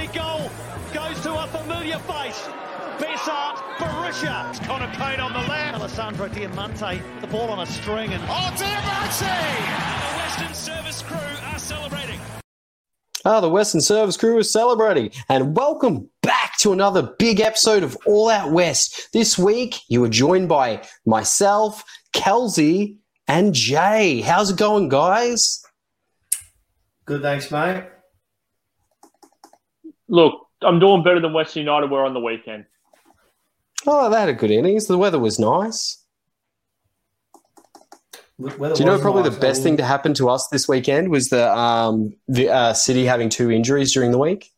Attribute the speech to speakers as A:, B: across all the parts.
A: league goal goes to a familiar face. Besart, Berisha. It's Connor Pain on the left. Alessandro Diamante, the ball on a string. and
B: Oh, Diamante!
A: And the Western Service crew are celebrating.
C: Ah, the Western Service crew is celebrating. And welcome back to another big episode of All Out West. This week, you are joined by myself, Kelsey, and Jay. How's it going, guys?
D: Good, thanks, mate.
E: Look, I'm doing better than Western United were on the weekend.
C: Oh, they had a good innings. The weather was nice.
D: Weather
C: Do you know probably
D: nice.
C: the best thing to happen to us this weekend was the um, the uh, City having two injuries during the week?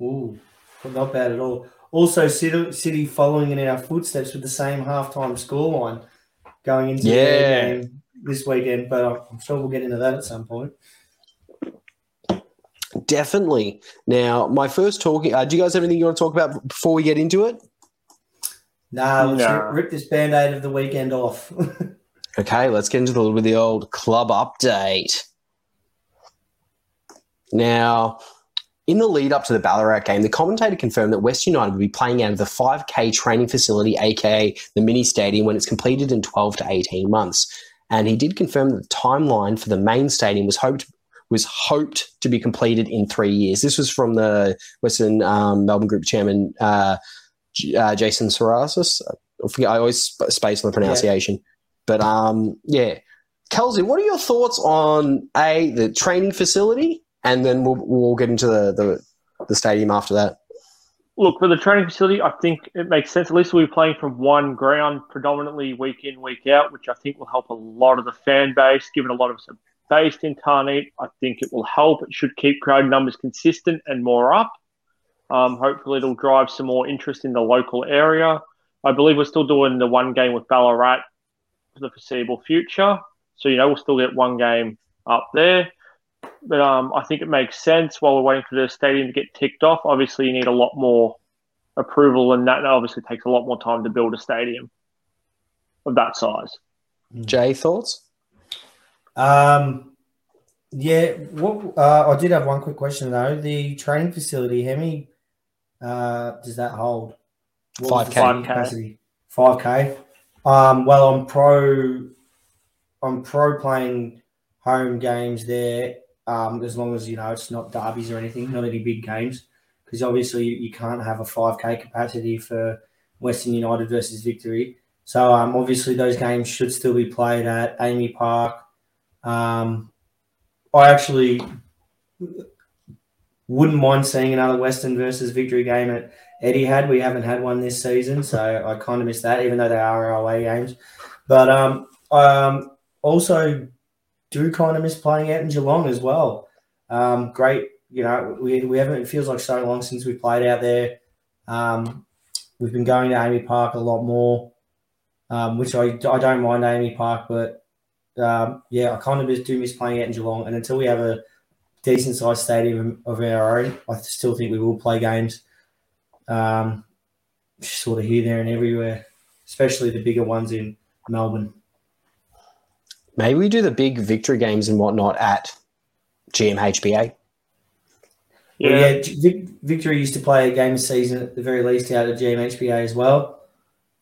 D: Ooh, not bad at all. Also, City, City following in our footsteps with the same halftime scoreline going into
C: Yeah.
D: their game this weekend, but I'm sure we'll get into that at some point.
C: Definitely. Now, my first talking. Uh, do you guys have anything you want to talk about before we get into it?
D: Nah, let's
E: Nah.
D: rip, rip this band aid of the weekend off.
C: Okay, let's get into the with the old club update. Now, in the lead up to the Ballarat game, the commentator confirmed that West United will be playing out of the 5K training facility, aka the mini stadium, when it's completed in 12 to 18 months. And he did confirm that the timeline for the main stadium was hoped was hoped to be completed in three years. This was from the Western um, Melbourne Group chairman uh, uh, Jason Sourasis. I forget. I always sp- space on the pronunciation. But um, yeah, Kelsey, what are your thoughts on a the training facility, and then we'll we'll get into the the, the stadium after that.
E: Look, for the training facility, I think it makes sense. At least we'll be playing from one ground predominantly week in, week out, which I think will help a lot of the fan base, given a lot of us are based in Tarneit. I think it will help. It should keep crowd numbers consistent and more up. Um, hopefully, it'll drive some more interest in the local area. I believe we're still doing the one game with Ballarat for the foreseeable future. So, you know, we'll still get one game up there. But um, I think it makes sense while we're waiting for the stadium to get ticked off. Obviously, you need a lot more approval, and that obviously takes a lot more time to build a stadium of that size.
C: Jay, thoughts?
D: Um, yeah, what uh, I did have one quick question though. The training facility, how many uh, does that hold? What was the
C: 5K.
D: capacity? Five k. Um, well, I'm pro. I'm pro playing home games there. Um, as long as you know it's not derbies or anything, not any big games, because obviously you, you can't have a five k capacity for Western United versus Victory. So um, obviously those games should still be played at AAMI Park. Um, I actually wouldn't mind seeing another Western versus Victory game at Etihad. We haven't had one this season, so I kind of miss that, even though they are our away games. But um, um, also do kind of miss playing out in Geelong as well. Um, great, you know, we, we haven't. It feels like so long since we played out there. Um, we've been going to AAMI Park a lot more, um, which I, I don't mind AAMI Park, but um, yeah, I kind of do miss playing out in Geelong. And until we have a decent sized stadium of our own, I still think we will play games um, sort of here, there, and everywhere, especially the bigger ones in Melbourne.
C: Maybe we do the big victory games and whatnot at GMHBA.
E: Yeah,
D: yeah, Vic- Victory used to play a game a season at the very least out at GMHBA as well.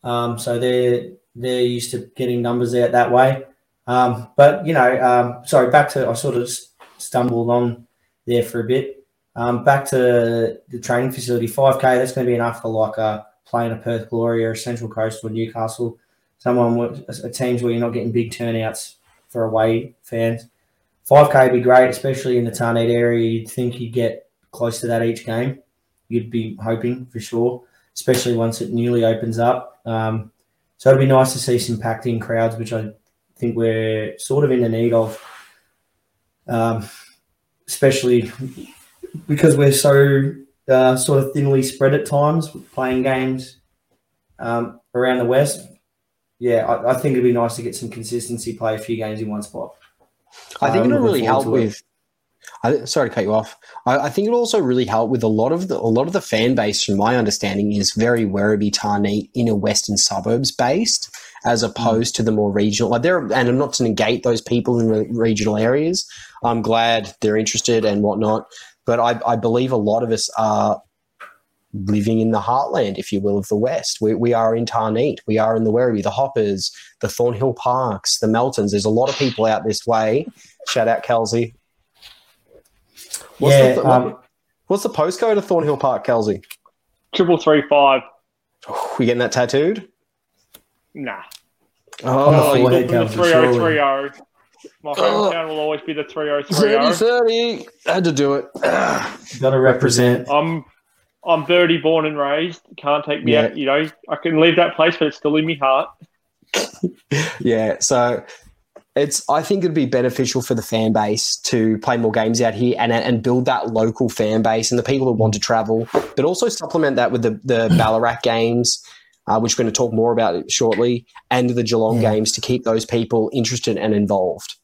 D: Um, so they're they're used to getting numbers out that way. Um, but you know, um, sorry, back to I sort of stumbled on there for a bit. Um, back to the training facility, five k. That's going to be enough for like a playing a Perth Glory or a Central Coast or Newcastle. Someone a teams where you're not getting big turnouts for away fans. Five k would be great, especially in the Tarneit area. You'd think you'd get close to that each game. You'd be hoping for sure, especially once it newly opens up. Um, so it'd be nice to see some packed in crowds, which I think we're sort of in the need of, um, especially because we're so uh, sort of thinly spread at times playing games um, around the West. Yeah, I, I think it'd be nice to get some consistency, play a few games in one spot.
C: I think
D: I'm
C: it'll really help
D: it.
C: with. I, sorry to cut you off. I, I think it'll also really help with a lot of the a lot of the fan base. From my understanding, is very Werribee Tarneit inner western suburbs based, as opposed to the more regional. Like there, and I'm not to negate those people in the regional areas. I'm glad they're interested and whatnot, but I, I believe a lot of us are living in the heartland, if you will, of the West. We, we are in Tarneit, we are in the Werribee, the Hoppers, the Thornhill Parks, the Meltons. There's a lot of people out this way. Shout out Kelsey. What's,
D: yeah,
C: the,
D: um,
C: what's the postcode of Thornhill Park, Kelsey?
E: Triple three five.
C: We getting that tattooed?
E: Nah.
C: Oh,
D: the
C: you
D: forehead.
E: The
D: Kelsey,
E: three
D: surely.
E: oh three oh. My
C: Oh.
E: hometown will always be the three oh three
C: 30
E: oh.
C: 30. Had to do it.
D: Got to represent.
E: I'm I'm Birdie born and raised. Can't take me
C: Yeah.
E: out. You know, I can leave that place, but it's still in my heart.
C: Yeah, so it's I think it'd be beneficial for the fan base to play more games out here and and build that local fan base and the people that want to travel, but also supplement that with the the Ballarat games, uh, which we're going to talk more about shortly, and the Geelong
D: Yeah.
C: games to keep those people interested and involved.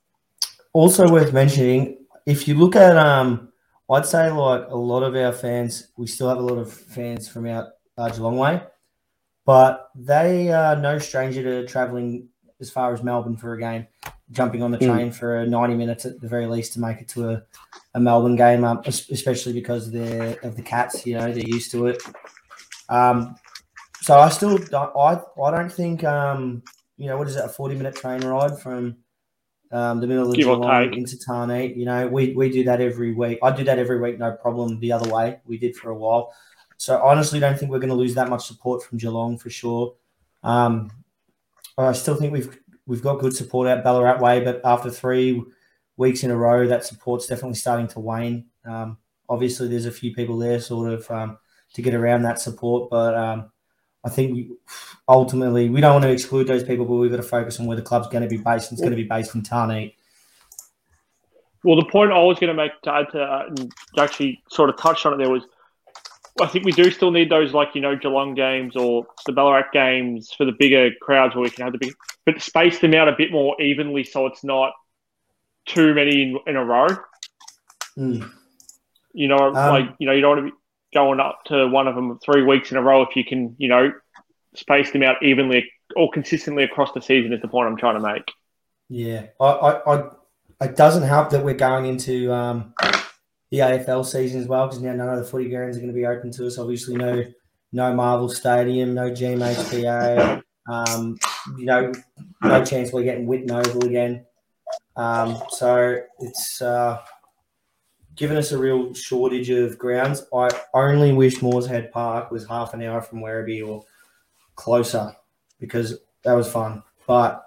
D: Also worth mentioning, if you look at, um, I'd say like a lot of our fans, we still have a lot of fans from out uh, Geelong way, but they are no stranger to travelling as far as Melbourne for a game, jumping on the
C: Mm.
D: train for 90 minutes at the very least to make it to a, a Melbourne game, um, especially because they're of the Cats, you know, they're used to it. Um, so I still don't, I, I don't think, um, you know, what is it, a 40 minute train ride from um, the middle of
E: Give
D: Geelong into Tarneit. You know, we, we do that every week. I do that every week, no problem. The other way, we did for a while. So honestly don't think we're going to lose that much support from Geelong for sure. Um, I still think we've we've got good support out Ballarat way, but after three weeks in a row, that support's definitely starting to wane. Um, obviously, there's a few people there sort of um, to get around that support, but um, I think we, ultimately we don't want to exclude those people, but we've got to focus on where the club's going to be based. It's going to be based in Tarneit.
E: Well, the point I was going to make to add to that, and actually sort of touched on it there was, I think we do still need those like you know Geelong games or the Ballarat games for the bigger crowds where we can have the big, but space them out a bit more evenly so it's not too many in, in a row.
D: Mm.
E: You know, like you know, you don't want to be going up to one of them three weeks in a row if you can, you know, space them out evenly or consistently across the season. Is the point I'm trying to make.
D: Yeah, I, I, I, it doesn't help that we're going into um, the AFL season as well because now none of the footy grounds are going to be open to us. Obviously, no, no Marvel Stadium, no GMHBA. Um, you know, no chance we're getting Whitten Oval again. Um, so it's uh, given us a real shortage of grounds. I only wish Morshead Park was half an hour from Werribee or closer because that was fun, but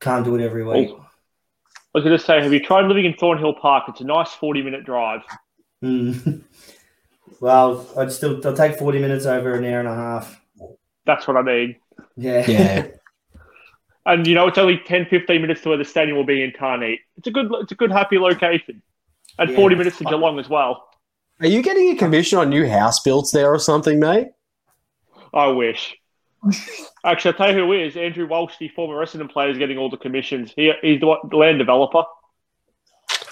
D: can't do it every week.
E: I was going to say, have you tried living in Thornhill Park? It's a nice 40 minute drive.
D: Mm. well, I'd still I'll take forty minutes over an hour and a half.
E: That's what I mean.
D: Yeah,
C: Yeah.
E: And you know, it's only 10, 15 minutes to where the stadium will be in Tarneit. It's a good, it's a good, happy location, and
D: Yeah.
E: 40 minutes to Geelong as well.
C: Are you getting a commission on new house builds there or something, mate?
E: I wish. Actually, I'll tell you who is Andrew Walsh, the former Essendon player, is getting all the commissions. He, he's the, what- the land developer.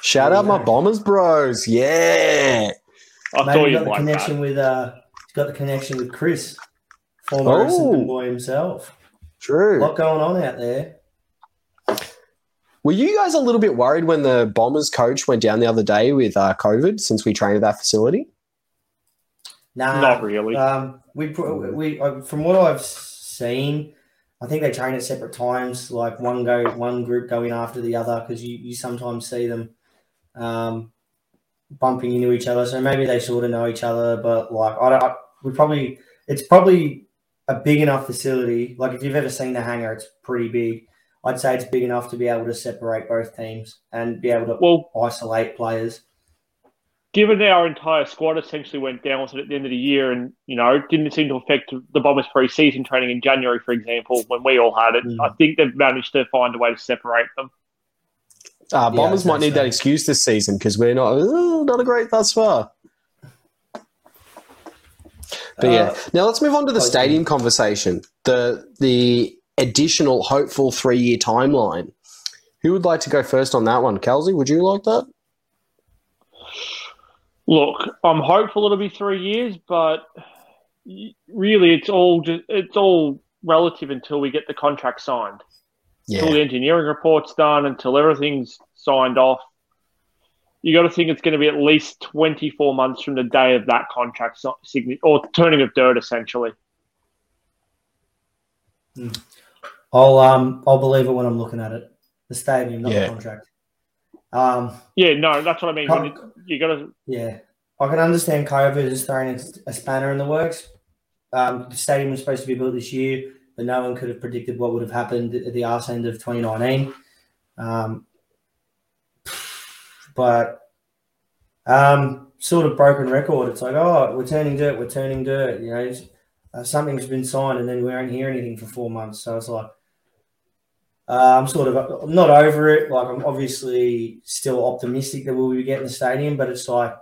C: Shout out my Bombers bros. Yeah.
E: I
D: maybe
E: thought
D: he's
E: you'd
D: got the
E: like
D: connection
E: that.
D: with uh, he's got the connection with Chris, former
C: Oh.
D: Essendon boy himself. A
C: True.
D: lot going on out there.
C: Were you guys a little bit worried when the Bombers coach went down the other day with uh, COVID since we trained at that facility?
D: Nah,
E: Not really.
D: Um, we we uh, from what I've seen, I think they train at separate times. Like one go, one group going after the other because you, you sometimes see them um, bumping into each other. So maybe they sort of know each other, but like I don't. I, we probably it's probably a big enough facility. Like if you've ever seen the hangar, it's pretty big. I'd say it's big enough to be able to separate both teams and be able to
E: Well,
D: isolate players.
E: given our entire squad essentially went down with it at the end of the year and, you know, it didn't seem to affect the Bombers pre-season training in January, for example, when we all had it,
D: Mm.
E: I think they've managed to find a way to separate them.
C: Uh, Bombers
D: I'd
C: might need
D: so.
C: that excuse this season because we're not uh, not a great thus far. But yeah,
D: Uh,
C: now let's move on to the stadium conversation. The the additional hopeful three year timeline. Who would like to go first on that one? Kelsey, would you like that?
E: Look, I'm hopeful it'll be three years, but really, it's all just it's all relative until we get the contract signed.
C: Yeah.
E: Until the engineering report's done, until everything's signed off. You got to think it's going to be at least 24 months from the day of that contract signature or turning of dirt, essentially. Hmm.
D: I'll um I'll believe it when I'm looking at it. The stadium, not
C: Yeah.
D: the contract. Um,
E: Yeah, no, that's what I mean. When
D: Com-
E: you, you got to
D: yeah, I can understand COVID is throwing a, a spanner in the works. Um, the stadium was supposed to be built this year, but no one could have predicted what would have happened at the arse end of 2019. Um, but um, sort of broken record. It's like, oh, we're turning dirt, we're turning dirt. You know, uh, something's been signed, and then we don't hear anything for four months. So it's like, uh, I'm sort of I'm not over it. Like, I'm obviously still optimistic that we'll be getting the stadium, but it's like,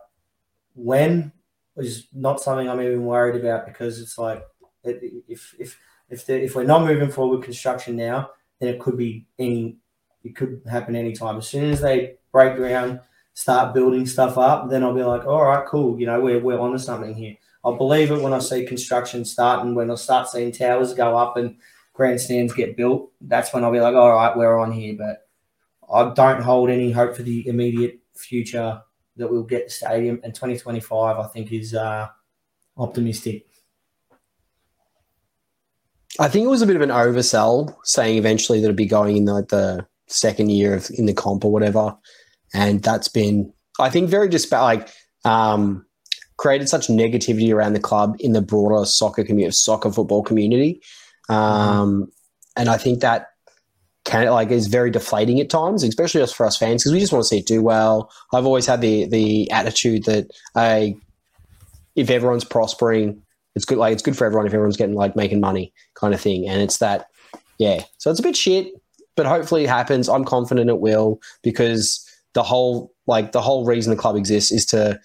D: when is not something I'm even worried about because it's like, if if if the, if we're not moving forward with construction now, then it could be any, it could happen anytime. As soon as they break ground, start building stuff up, then I'll be like, all right, cool. You know, we're we're onto something here. I'll believe it when I see construction starting, when I start seeing towers go up and grandstands get built. That's when I'll be like, all right, we're on here. But I don't hold any hope for the immediate future that we'll get the stadium. And 2025, I think, is uh, optimistic.
C: I think it was a bit of an oversell saying eventually that it'd be going in like the second year of in the comp or whatever, and that's been I think very just like um, created such negativity around the club in the broader soccer community, soccer football community, um, and I think that can like is very deflating at times, especially us for us fans because we just want to see it do well. I've always had the the attitude that I, if everyone's prospering, it's good. Like it's good for everyone if everyone's getting like making money, kind of thing. And it's that, yeah. So it's a bit shit, but hopefully it happens. I'm confident it will because the whole like the whole reason the club exists is to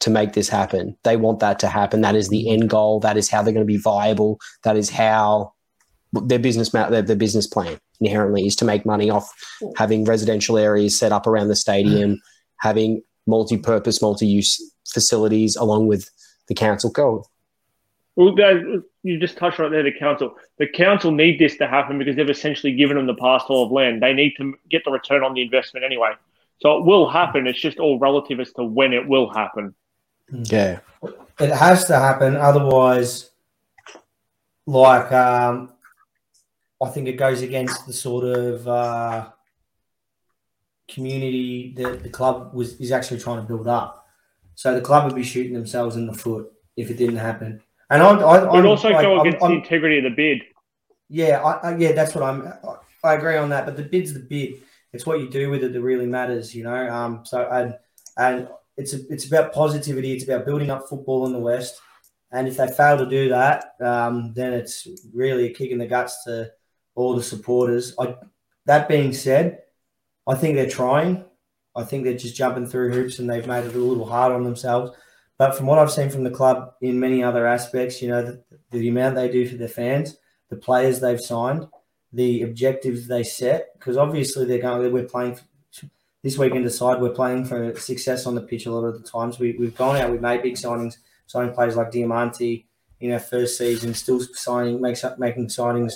C: to make this happen. They want that to happen. That is the end goal. That is how they're going to be viable. That is how their business ma- their, their business plan inherently is to make money off having residential areas set up around the stadium, having multi-purpose, multi-use facilities along with the council code.
E: Well, guys, you just touched right there. The council, the council need this to happen because they've essentially given them the parcel of land. They need to get the return on the investment anyway. So it will happen. It's just all relative as to when it will happen.
C: Yeah.
D: It has to happen. Otherwise, like, um, I think it goes against the sort of uh, community that the club was is actually trying to build up. So the club would be shooting themselves in the foot if it didn't happen. And I, I,
E: It would also
D: like,
E: go
D: I'm-
E: against
D: I'm-
E: the integrity of the bid.
D: yeah, I, I, yeah, that's what I'm. I, I agree on that. But the bid's the bid. It's what you do with it that really matters, you know. Um, so and and it's a, it's about positivity. It's about building up football in the West. And if they fail to do that, um, then it's really a kick in the guts to all the supporters. I, that being said, I think they're trying. I think they're just jumping through hoops and they've made it a little hard on themselves. But from what I've seen from the club in many other aspects, you know, the, the amount they do for their fans, the players they've signed, the objectives they set, because obviously they're going. We're playing this weekend. Aside, we're playing for success on the pitch a lot of the times. We, we've gone out. We've made big signings, signing players like Diamante in our first season. Still signing, makes up making signings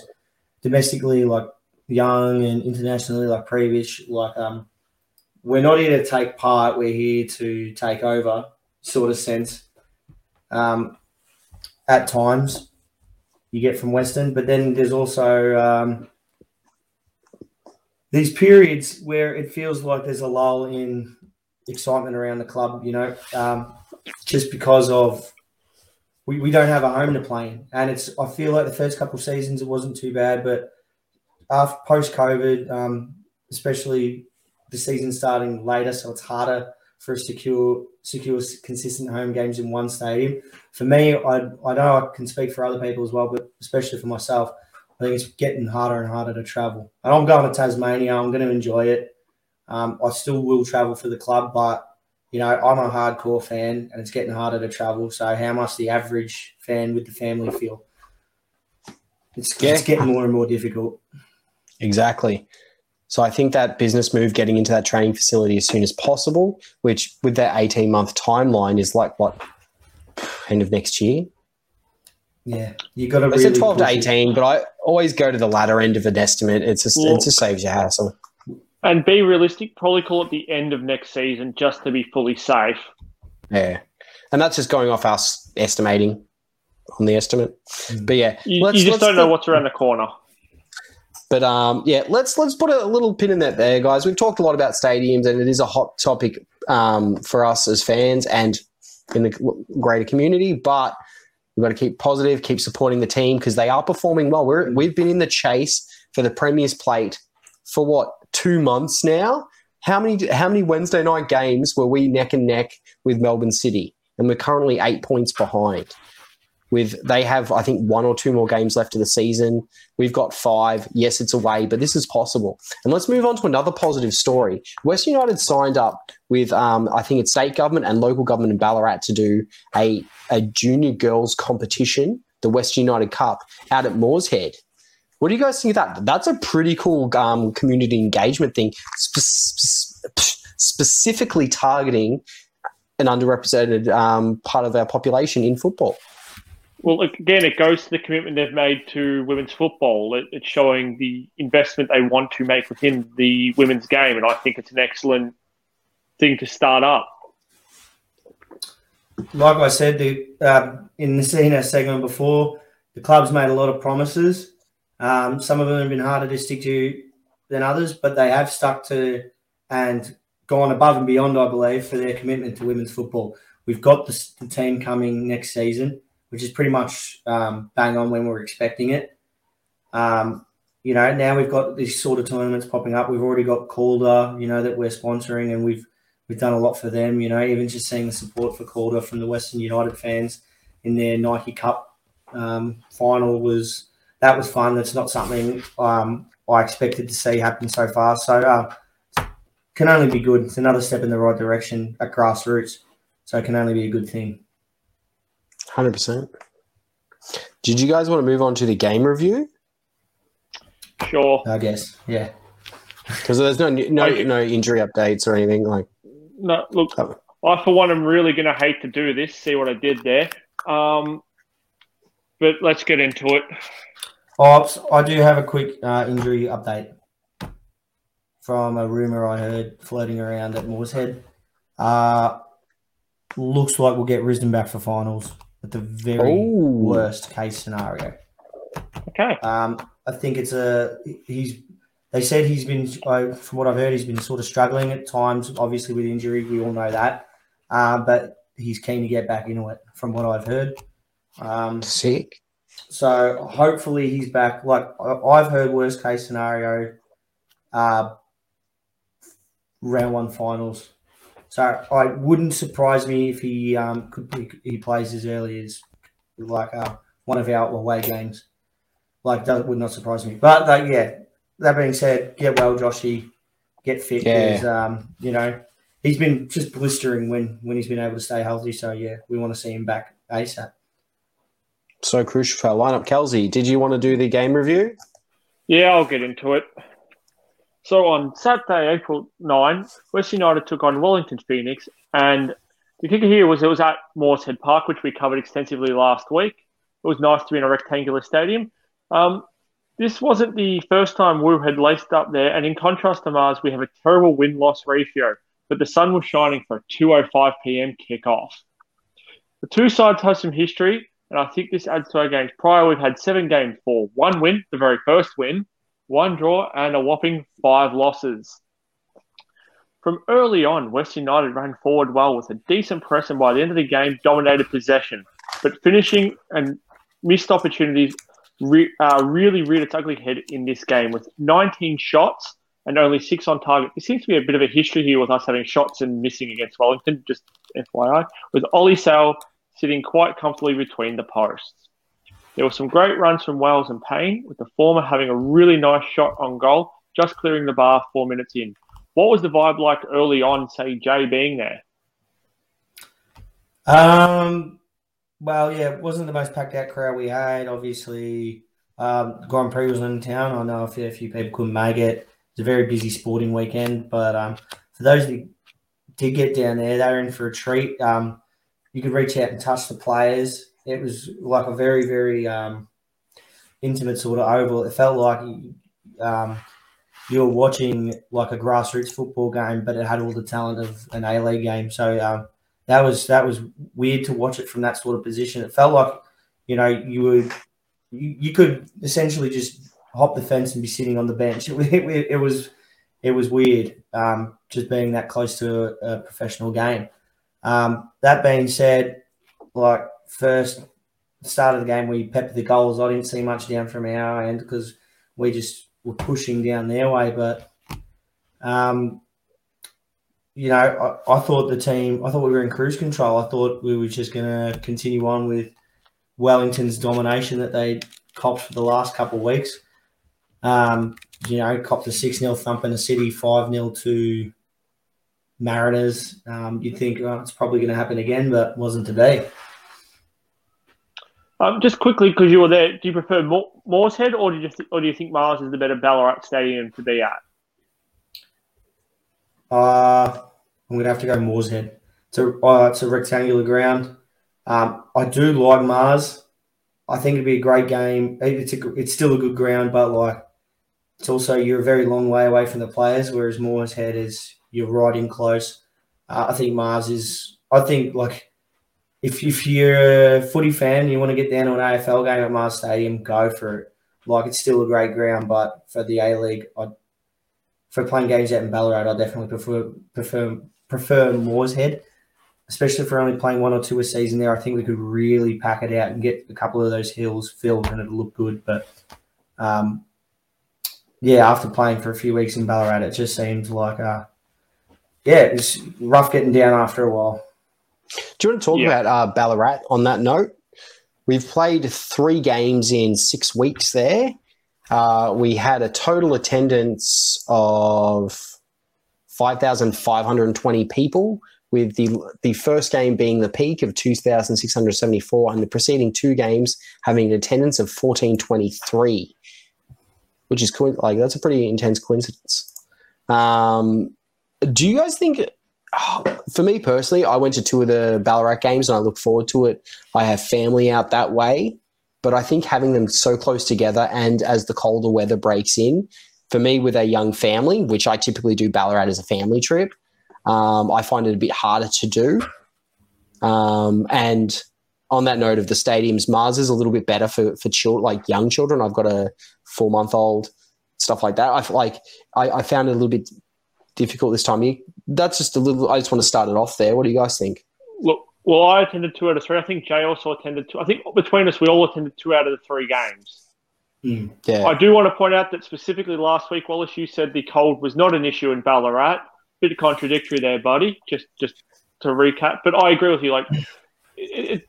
D: domestically like Young and internationally like Prijović. Like um, we're not here to take part. We're here to take over, sort of sense. Um, at times you get from Western, but then there's also um, these periods where it feels like there's a lull in excitement around the club, you know, um, just because of we, we don't have a home to play in. And it's I feel like the first couple seasons it wasn't too bad, but after post COVID, um, especially the season starting later, so it's harder for to secure secure consistent home games in one stadium. For me, I I know I can speak for other people as well, but especially for myself, I think it's getting harder and harder to travel. And I'm going to Tasmania. I'm going to enjoy it. Um, I still will travel for the club, but you know I'm a hardcore fan, and it's getting harder to travel. So how must the average fan with the family feel? It's,
C: Yeah.
D: it's getting more and more difficult.
C: Exactly. So I think that business move getting into that training facility as soon as possible, which with that 18 month timeline is like what end of next year.
D: Yeah, you got to.
C: I
D: really
C: said 12 to
D: push it.
C: 18, but I always go to the latter end of an estimate. It's just,
E: Well-
C: it just saves you hassle.
E: And be realistic, probably call it the end of next season just to be fully safe.
C: Yeah. And that's just going off us estimating on the estimate.
D: Mm.
C: But yeah,
E: You,
C: let's-
E: you just
C: let's
E: don't know
C: put-
E: what's around the corner.
C: But um, yeah, let's let's put a little pin in that there, guys. We've talked a lot about stadiums, and it is a hot topic um, for us as fans and in the greater community. But we've got to keep positive, keep supporting the team because they are performing well. We're we've been in the chase for the Premier's Plate for what two months now. How many how many Wednesday night games were we neck and neck with Melbourne City, and we're currently eight points behind. With they have, I think, one or two more games left of the season. We've got five. Yes, it's away, but this is possible. And let's move on to another positive story. West United signed up with, um, I think it's state government and local government in Ballarat to do a, a junior girls competition, the West United Cup, out at Morshead. What do you guys think of that? That's a pretty cool um, community engagement thing, spe- spe- specifically targeting an underrepresented um, part of our population in football.
E: Well, again, it goes to the commitment they've made to women's football. It, it's showing the investment they want to make within the women's game, and I think it's an excellent thing to start up.
D: like I said, the, um, in the CNS segment before, the club's made a lot of promises. Um, some of them have been harder to stick to than others, but they have stuck to and gone above and beyond, I believe, for their commitment to women's football. We've got the, the team coming next season, which is pretty much um, bang on when we're expecting it. Um, you know, now we've got these sort of tournaments popping up. We've already got Calder, you know, that we're sponsoring, and we've we've done a lot for them. You know, even just seeing the support for Calder from the Western United fans in their Nike Cup um, final was that was fun. That's not something um, I expected to see happen so far. So uh, can only be good. It's another step in the right direction at grassroots. So it can only be a good thing.
C: Hundred percent. Did you guys want to move on to the game review?
E: Sure.
D: I guess. Yeah.
C: Because there's no no
E: I-
C: no injury updates or anything like.
E: No, look,
C: Oh.
E: I for one am really going to hate to do this. See what I did there. Um, but let's get into it.
D: Oh, I do have a quick uh, injury update from a rumor I heard floating around at Morshead. Uh, looks like we'll get Risdon back for finals at the very
C: Oh.
D: worst case scenario.
E: Okay.
D: Um, I think it's a he's. They said he's been, from what I've heard, he's been sort of struggling at times. Obviously, with injury, we all know that. Uh, but he's keen to get back into it, from what I've heard. Um,
C: Sick.
D: So hopefully he's back. Like I've heard, worst case scenario, uh, round one finals. So I wouldn't surprise me if he um could he, he plays as early as like uh, one of our away games. Like that would not surprise me. But like, yeah, that being said, get well, Joshy, get fit.
C: Yeah.
D: um, you know he's been just blistering when when he's been able to stay healthy. So yeah, we want to see him back asap.
C: So crucial for our lineup. Kelsey, did you want to do the game review?
E: Yeah, I'll get into it. So on Saturday, April 9, West United took on Wellington Phoenix, and the kicker here was it was at Morshead Park, which we covered extensively last week. It was nice to be in a rectangular stadium. Um, this wasn't the first time Wu had laced up there, and in contrast to Mars, we have a terrible win-loss ratio, but the sun was shining for a 2.05 p.m. kickoff. The two sides have some history, and I think this adds to our games. Prior, we've had seven games for one win, the very first win, one draw, and a whopping five losses. From early on, West United ran forward well with a decent press and by the end of the game dominated possession, but finishing and missed opportunities re- uh, really reared its ugly head in this game with 19 shots and only six on target. There seems to be a bit of a history here with us having shots and missing against Wellington, just FYI, with Ollie Sail sitting quite comfortably between the posts. There were some great runs from Wales and Pain, with the former having a really nice shot on goal, just clearing the bar four minutes in. What was the vibe like early on, say, Jay being there?
D: Um, well, yeah, it wasn't the most packed out crowd we had. Obviously, um, Grand Prix was in town. I know a fair few people couldn't make it. It's a very busy sporting weekend, but um, for those that did get down there, they were in for a treat. Um, you could reach out and touch the players it was like a very very um, intimate sort of oval. It felt like um, you were watching like a grassroots football game, but it had all the talent of an A League game. So um, that was that was weird to watch it from that sort of position. It felt like you know you would you, you could essentially just hop the fence and be sitting on the bench. It, it, it was it was weird um, just being that close to a, a professional game. Um, that being said, like first start of the game, we peppered the goals. I didn't see much down from our end because we just were pushing down their way. But um, you know, I, I, thought the team, I thought we were in cruise control. I thought we were just going to continue on with Wellington's domination that they copped for the last couple of weeks. Um, you know, copped a 6 0 thump in the city, 5 0 to Mariners. Um, you'd think oh, it's probably going to happen again, but wasn't today.
E: Um, just quickly, because you were there, do you prefer Morshead or do you th- or do you think Mars is the better Ballarat stadium to be at?
D: Uh, I'm going to have to go Morshead. It's a uh, it's a rectangular ground. Um, I do like Mars. I think it'd be a great game. It's a, it's still a good ground, but like it's also you're a very long way away from the players, whereas Morshead is you're right in close. Uh, I think Mars is. I think like if if you're a footy fan you want to get down to an AFL game at Mars Stadium, go for it. Like it's still a great ground, but for the A League, I for playing games out in Ballarat, I definitely prefer prefer prefer Morshead, especially for only playing one or two a season there. I think we could really pack it out and get a couple of those hills filled, and it'll look good. But um, yeah, after playing for a few weeks in Ballarat, it just seems like uh, yeah, it's rough getting down after a while.
C: Do you want to talk yeah. about uh, Ballarat on that note? We've played three games in six weeks there. Uh, we had a total attendance of 5,520 people, with the the first game being the peak of 2,674, and the preceding two games having an attendance of 1,423, which is co- like that's a pretty intense coincidence. Um, do you guys think? For me personally, I went to two of the Ballarat games and I look forward to it. I have family out that way, but I think having them so close together and as the colder weather breaks in, for me with a young family, which I typically do Ballarat as a family trip, um, I find it a bit harder to do. Um, and on that note of the stadiums, Mars is a little bit better for for children, like young children. I've got a four month old, stuff like that. I like I, I found it a little bit difficult this time. That's just a little. I just want to start it off there. What do you guys think?
E: Look, well, I attended two out of three. I think Jay also attended two. I think between us, we all attended two out of the three games.
C: Mm, yeah.
E: I do want to point out that specifically last week, Wallace, you said the cold was not an issue in Ballarat. Bit contradictory there, buddy. Just, just to recap, but I agree with you. Like, it, it,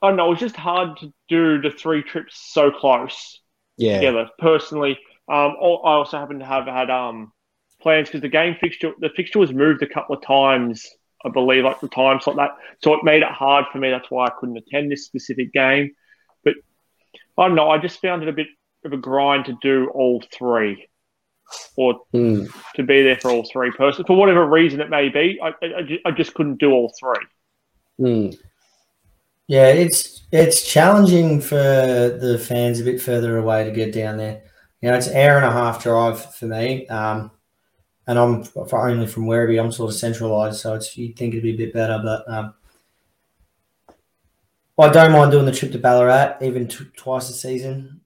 E: I don't know. It's just hard to do the three trips so close
C: yeah.
E: together. Personally, um, I also happen to have had um plans because the game fixture, the fixture was moved a couple of times, I believe, like the time slot that. So it made it hard for me. That's why I couldn't attend this specific game. But I don't know. I just found it a bit of a grind to do all three, or
C: mm.
E: to be there for all three persons for whatever reason it may be. I, I, I just couldn't do all three.
C: Mm.
D: Yeah, it's it's challenging for the fans a bit further away to get down there. You know, it's an hour and a half drive for me. Um, and I'm only from Werribee. I'm sort of centralised, so it's you'd think it'd be a bit better, but um, I don't mind doing the trip to Ballarat even t- twice a season.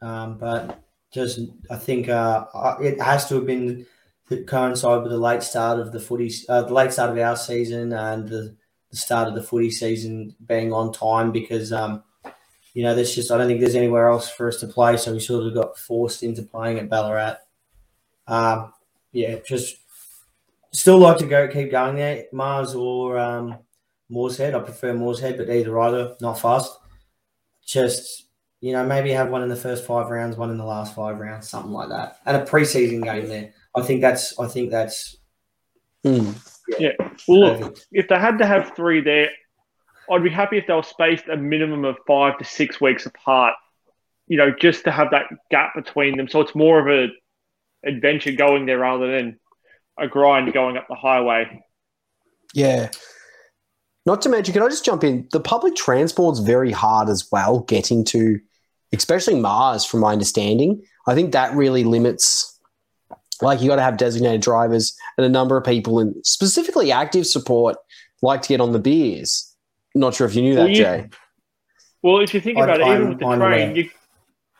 D: Um, but just I think uh, it has to have been to coincide with the late start of the footy, uh, the late start of our season, and the, the start of the footy season being on time because. Um, you know, there's just I don't think there's anywhere else for us to play, so we sort of got forced into playing at Ballarat. Um, yeah, just still like to go keep going there. Mars or um, Morshead. I prefer Morshead, but either either, not fast. Just you know, maybe have one in the first five rounds, one in the last five rounds, something like that, and a preseason game there. I think that's. I think that's.
C: Mm.
E: Yeah. yeah. Well, look, if they had to have three there, I'd be happy if they were spaced a minimum of five to six weeks apart. You know, just to have that gap between them, so it's more of a adventure going there rather than a grind going up the highway.
C: Yeah. Not to mention, can I just jump in? The public transport's very hard as well, getting to, especially Mars, from my understanding. I think that really limits, like, you got to have designated drivers and a number of people, and specifically active support, like to get on the beers. Not sure if you knew that,
E: you-
C: Jay.
E: Well, if you think
D: I-
E: about it,
D: I'm-
E: even with the
D: I'm
E: train,
D: aware.
E: you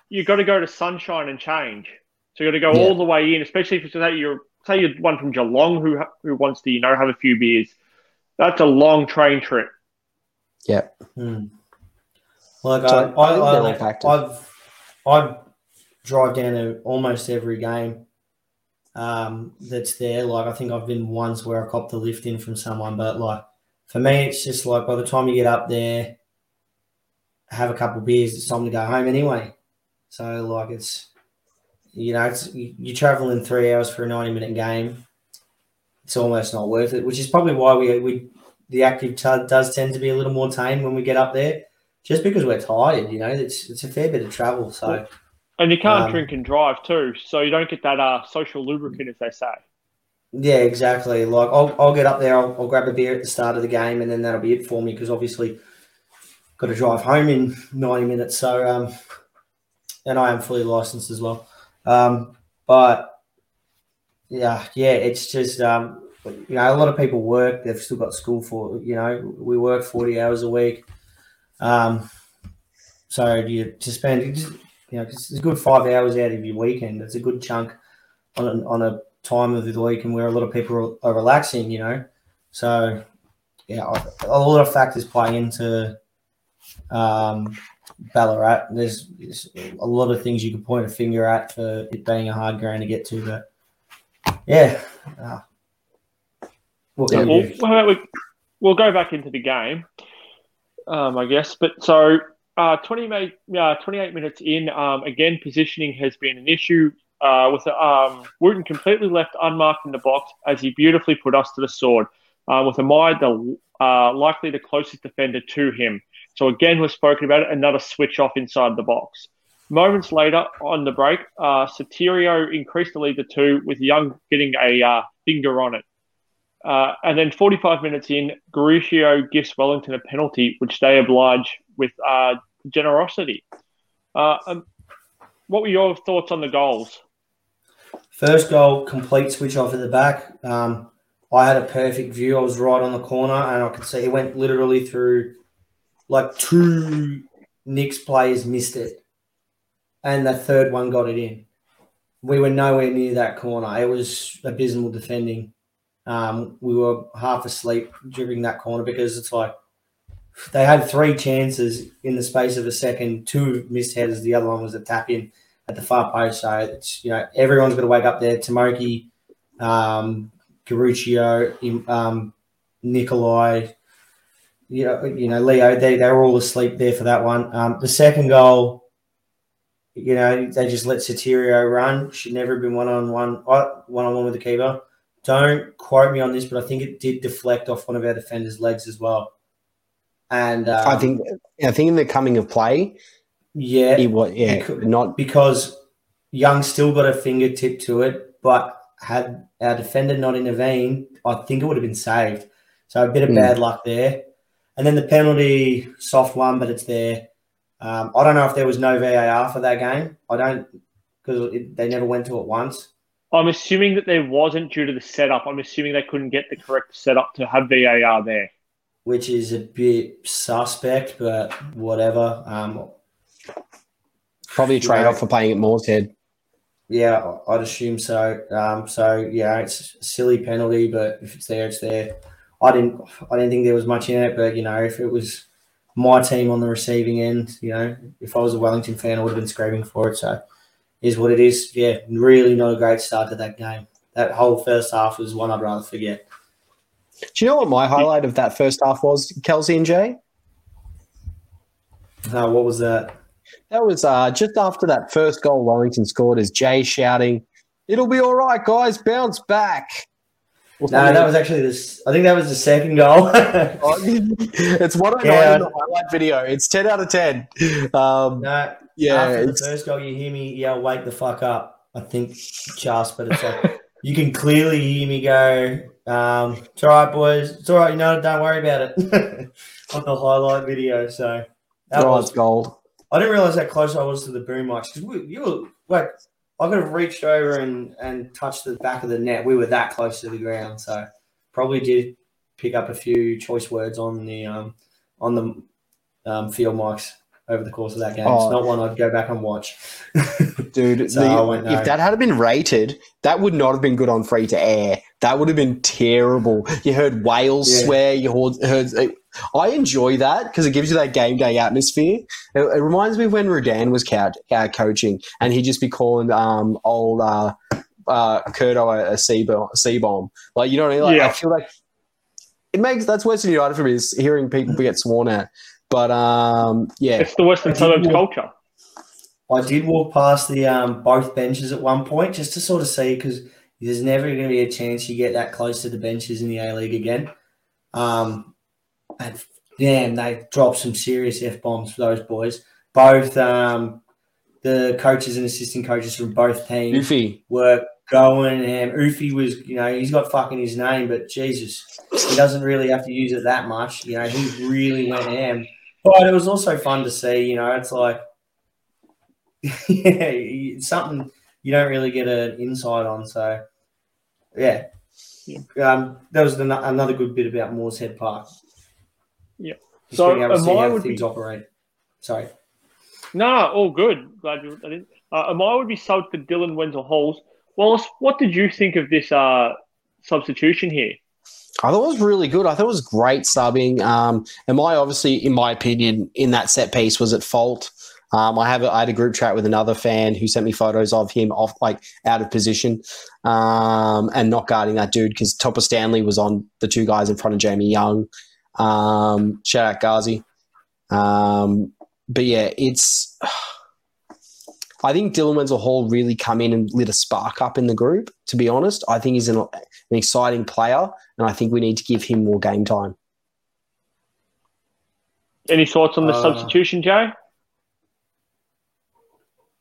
E: you got to go to Sunshine and change. So you got to go
C: Yeah.
E: all the way in, especially if you say you're say you're one from Geelong who who wants to you know have a few beers. That's a long train trip.
C: Yeah.
D: Hmm. Like
C: So
D: I,
C: I think they're
D: I,
C: all
D: I,
C: factors.
D: I've drive down to almost every game um, that's there. Like I think I've been once where I copped the lift in from someone, but like for me, it's just like by the time you get up there, have a couple beers, it's time to go home anyway. So like it's you know it's you- you're traveling three hours for a ninety minute game. It's almost not worth it, which is probably why we we the active t- does tend to be a little more tame when we get up there, just because we're tired. You know, it's it's a fair bit of travel. So
E: And you can't
D: Um,
E: drink and drive too, so you don't get that uh, social lubricant, as they say.
D: yeah, exactly. Like I'll, I'll get up there, I'll, I'll grab a beer at the start of the game, and then that'll be it for me because obviously got to drive home in ninety minutes. So um, and I am fully licensed as well. Um, but yeah, yeah, it's just um, you know, a lot of people work. They've still got school for you know, we work forty hours a week. Um, so you to spend you know, it's a good five hours out of your weekend. It's a good chunk on a, on a time of the week and where a lot of people are relaxing. You know, so yeah, a lot of factors play into um, Ballarat. There's, there's a lot of things you can point a finger at for it being a hard ground to get to, but yeah. Uh, what
C: Yeah,
E: Well,
D: do?
E: how about we, we'll go back into the game, um, I guess. But so, uh, 20 ma- uh, 28 minutes in, um, again, positioning has been an issue. Uh, with um, Wooten completely left unmarked in the box as he beautifully put us to the sword, uh, with Imai the uh, likely the closest defender to him. So again, we've spoken about it. Another switch off inside the box. Moments later, on the break, uh, increased the lead to two, with Young getting a uh, finger on it. Uh, and then 45 minutes in, Garuccio gives Wellington a penalty, which they oblige with uh, generosity. Uh, um, what were your thoughts on the goals?
D: First goal, complete switch off at the back. Um, I had a perfect view. I was right on the corner, and I could see it went literally through like two Nix players missed it, and the third one got it in. We were nowhere near that corner. It was abysmal defending. Um, we were half asleep during that corner because it's like they had three chances in the space of a second. Two missed headers. The other one was a tap in at the far post. So it's you know everyone's got to wake up there. Tomoki, um, Garuccio, um, Nikolai, you know, you know Leo. They they were all asleep there for that one. Um, the second goal, you know, they just let Sotirio run. Should never have been one on one, one on one with the keeper. Don't quote me on this, but I think it did deflect off one of our defenders' legs as well. And um,
C: I think I think in the coming of play,
D: yeah,
C: he was yeah
D: Because-
C: not
D: because Young still got a fingertip to it, but had our defender not intervened, I think it would have been saved. So a bit of
C: Hmm.
D: bad luck there. And then the penalty, soft one, but it's there. Um, I don't know if there was no VAR for that game. I don't because they never went to it once.
E: I'm assuming that there wasn't due to the setup. I'm assuming they couldn't get the correct setup to have VAR there.
D: which is a bit suspect, but whatever. Um,
C: probably a trade off for playing at Morshead.
D: yeah, I'd assume so. Um, so yeah, it's a silly penalty, but if it's there, it's there. I didn't, I didn't think there was much in it, but you know, if it was my team on the receiving end, you know, if I was a Wellington fan, I would have been screaming for it. So, is what it is. Yeah, really not a great start to that game. That whole first half was one I'd rather forget.
C: Do you know what my highlight of that first half was, Kelsey and Jay?
D: Uh, what was that?
C: That was uh, just after that first goal Wellington scored as Jay shouting, It'll be all right, guys, bounce back. Or
D: No,
C: something.
D: that was actually this. I think that was the second goal.
C: It's 109
D: Yeah.
C: in the highlight video. It's 10 out of 10. Um,
D: no,
C: yeah,
D: after the first goal, you hear me yell, "Wake the fuck up!" I think just, but it's like you can clearly hear me go, um, it's all right, boys. It's all right. You know, don't worry about it on the highlight video. So that
C: Oh,
D: was,
C: gold.
D: I didn't realize how close I was to the boom mics because you were like, I could have reached over and, and touched the back of the net. We were that close to the ground. So probably did pick up a few choice words on the um, on the um, field mics over the course of that game.
C: Oh.
D: It's not one I'd go back and watch.
C: Dude,
D: So
C: the-
D: I went, no.
C: if that had been rated, that would not have been good on free to air. That would have been terrible. You heard Wales
D: Yeah.
C: swear. You heard. heard I enjoy that because it gives you that game day atmosphere. It, it reminds me of when Rudan was couch, uh, coaching and he'd just be calling um, old uh, uh, Curto a, a C bomb. Bomb. Like you know what I mean? Like,
E: Yeah.
C: I feel like it makes that's worse Western United for me is hearing people get sworn at. But um, yeah,
E: It's the Western suburbs culture.
D: I did walk past the um, both benches at one point just to sort of see because there's never going to be a chance you get that close to the benches in the A League again. Um, and damn, they dropped some serious f bombs for those boys. Both um, the coaches and assistant coaches from both teams
C: Goofy.
D: were going ham. Oofy was, you know, he's got fucking his name, but Jesus, he doesn't really have to use it that much. You know, he really went ham. But it was also fun to see. You know, it's like, yeah, it's something you don't really get an insight on. So, yeah. Um, that was an- another good bit about Morshead Park.
E: Yeah.
D: Just
E: So,
D: being able to see how
E: would be-
D: things operate. Sorry.
E: No, all good. Glad you. I didn't. Uh, Imai would be sold for Dylan Wenzel Halls. Wallace, what did you think of this uh, substitution here?
C: I thought it was really good. I thought it was great subbing. Um, and my obviously, in my opinion, in that set piece was at fault. Um, I have a, I had a group chat with another fan who sent me photos of him off like out of position um, and not guarding that dude because Topper Stanley was on the two guys in front of Jamie Young. Um, shout out Ghazi. Um, but yeah, it's. I think Dylan Wenzel Hall really come in and lit a spark up in the group. To be honest, I think he's an, an exciting player, and I think we need to give him more game time.
E: Any thoughts on the
D: Uh,
E: substitution, Jay?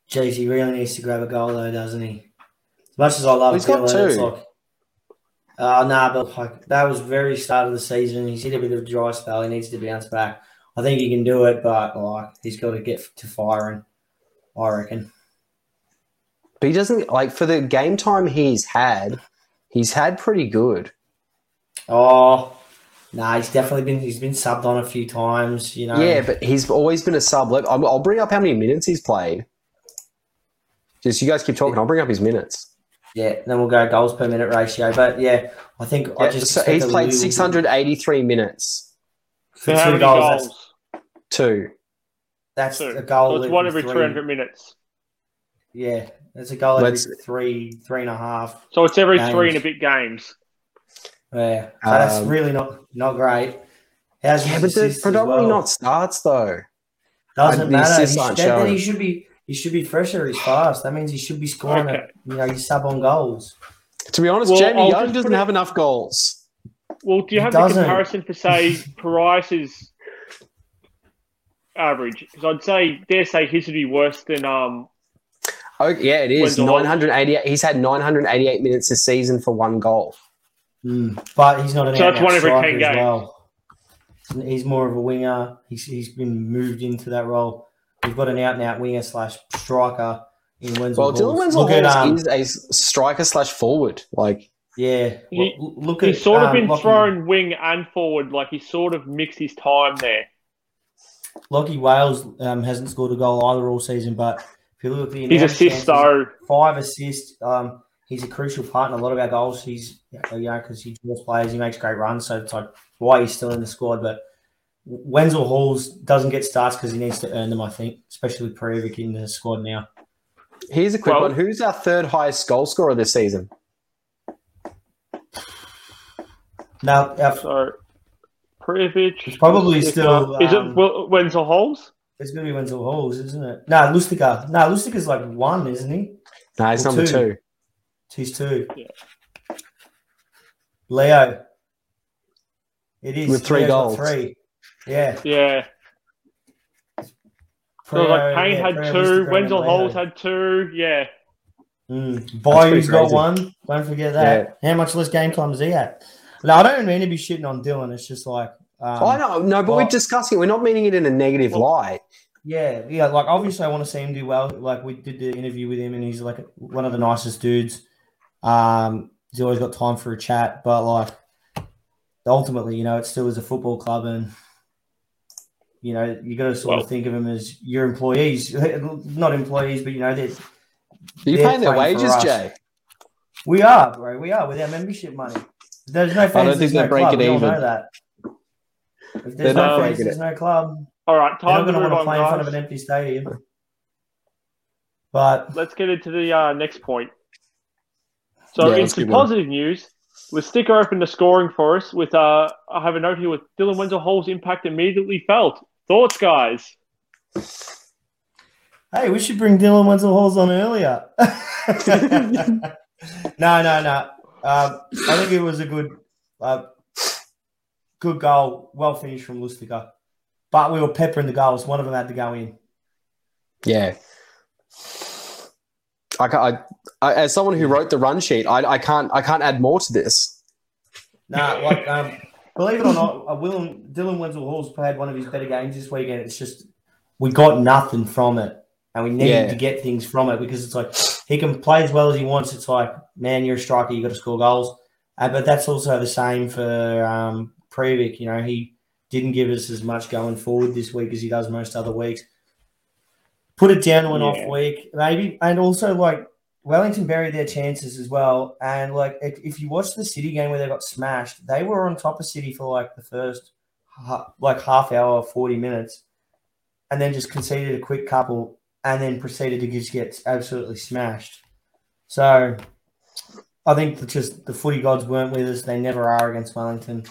D: Jeez, he really needs to grab a goal though, doesn't he? As much as I love
C: He's got
D: Dylan, it's
C: two.
D: like, uh, nah, but like that was very start of the season. He's hit a bit of a dry spell. He needs to bounce back. I think he can do it, but like he's got to get to firing. I reckon.
C: But he doesn't like for the game time he's had. He's had pretty good.
D: Oh, nah, he's definitely been. He's been subbed on a few times. You know.
C: Yeah, but he's always been a sub. Let- I'll I'll bring up how many minutes he's played. Just you guys keep talking. I'll bring up his minutes.
D: Yeah, then we'll go goals per minute ratio. But yeah, I think I just
C: so he's played 683 minutes.
D: for
E: So
D: two goals.
E: Goals?
C: Two.
D: That's
E: Two.
D: a goal.
E: So it's one
D: every
E: every 300 minutes.
D: Yeah, that's a goal every
C: Let's-
D: three, three and a half.
E: So it's every
D: Games.
E: three and a bit games.
D: Yeah, so that's
C: Um,
D: really not not great. How's
C: Yeah, but they're predominantly
D: well?
C: not starts though.
D: Doesn't
C: the
D: matter. He
C: assists
D: should, then, then he should be he should be fresher. He's fast. That means he should be scoring.
E: Okay.
D: It, you know, you sub on goals.
C: To be honest,
E: Well,
C: Jamie Young doesn't have enough goals.
E: Well, do you have the comparison for, say, Parise's average? Because I'd say, dare say, his would be worse than um,
C: Oh yeah, it is
E: nine hundred
C: eighty-eight. He's had 988 minutes this season for one goal.
D: But he's not an
E: So
D: out
E: that's one every 10
D: striker
E: games.
D: well. He's more of a winger. He's, he's been moved into that role. We've got an out and out winger slash striker in Wenzel.
C: Well, Dylan
D: Halls.
C: Wenzel
D: Look at, um,
C: is a s- striker slash forward. Like
D: yeah.
E: He-
D: Well, look at
E: he's sort of
D: um,
E: been
D: Lockie-
E: thrown wing and forward. Like he's sort of mixed his time there.
D: Lockie Wales um, hasn't scored a goal either all season, but if you look at the
E: His
D: announced
E: assists,
D: chances,
E: though,
D: five assists. Um, he's a crucial part in a lot of our goals. He's you know because he draws players, he makes great runs. So it's like why he's still in the squad. But Wenzel Halls doesn't get starts because he needs to earn them. I think, especially with Prijović in the squad now.
C: here's a quick
E: Well-
C: one. Who's our third highest goal scorer this season?
D: Now, our,
E: so
D: It's probably still,
E: Is
D: um,
E: it Wenzel Halls?
D: it's going to be Wenzel Halls, isn't it? No, Lustica. No, Lustica's like one, isn't he?
C: No, he's
D: Well,
C: number
D: two.
C: two.
D: He's two.
E: Yeah.
D: Leo. It is
C: With three
D: Leo's
C: goals.
D: Three. Yeah.
E: Yeah. So like
D: Preo,
E: Pain
D: yeah,
E: had
D: Preo,
E: two.
D: Lustica,
E: Wenzel
D: and
E: had two. Yeah.
D: Mm. Bayou's got one. Don't forget that. How much less game time is he have? No, I don't mean to be shitting on Dylan. It's just like. Um,
C: I know, no, but
D: well-
C: we're discussing it. We're not meaning it in a negative
D: Well-
C: light.
D: Yeah, yeah. Like obviously, I want to see him do well. Like we did the interview with him, and he's like one of the nicest dudes. Um, he's always got time for a chat, but like ultimately, you know, it still is a football club, and you know, you got to sort
E: Well-
D: of think of them as your employees, not employees, but you know, they're
C: Are you
D: They're
C: paying their wages. Jay?
D: We are, bro. We are with our membership money. If there's no fans,
C: don't think
D: there's
C: they're
D: no club.
C: breaking
D: We all
C: even.
D: know that. If
C: They're
D: there's
C: not
D: no fans, there's no club.
E: All right,
D: They're
E: time to
D: going to
E: move
D: want to
E: on,
D: play in front of an empty stadium. But
E: Let's get into the uh, next point. So,
C: Yeah,
E: in
C: let's
E: some
C: keep going.
E: positive news, with Sticker open the scoring for us. With uh, I have a note here with Dylan Wenzel Hall's impact immediately felt. Thoughts, guys?
D: hey, we should bring Dylan Wenzel Halls on earlier. no, no, no. Um, I think it was a good, uh, good goal. Well finished from Lustica. But we were peppering the goals. One of them had to go in.
C: Yeah. I, I, I, as someone who wrote the run sheet, I, I can't I can't add more to this.
D: Nah, like um, believe it or not, uh, Willem, Dylan Wenzel Hall's played one of his better games this weekend. It's just we got nothing from it, and we needed
C: Yeah.
D: to get things from it because it's like he can play as well as he wants. It's like, man, you're a striker, you got to score goals. Uh, but that's also the same for um, Prijović. You know, he didn't give us as much going forward this week as he does most other weeks. Put it down to an
E: Yeah.
D: off week, maybe, and also like Wellington buried their chances as well. And like, if, if you watch the City game where they got smashed, they were on top of City for like the first like half hour, forty minutes, and then just conceded a quick couple, and then proceeded to just get absolutely smashed. So, I think that just the footy gods weren't with us. They never are against Wellington.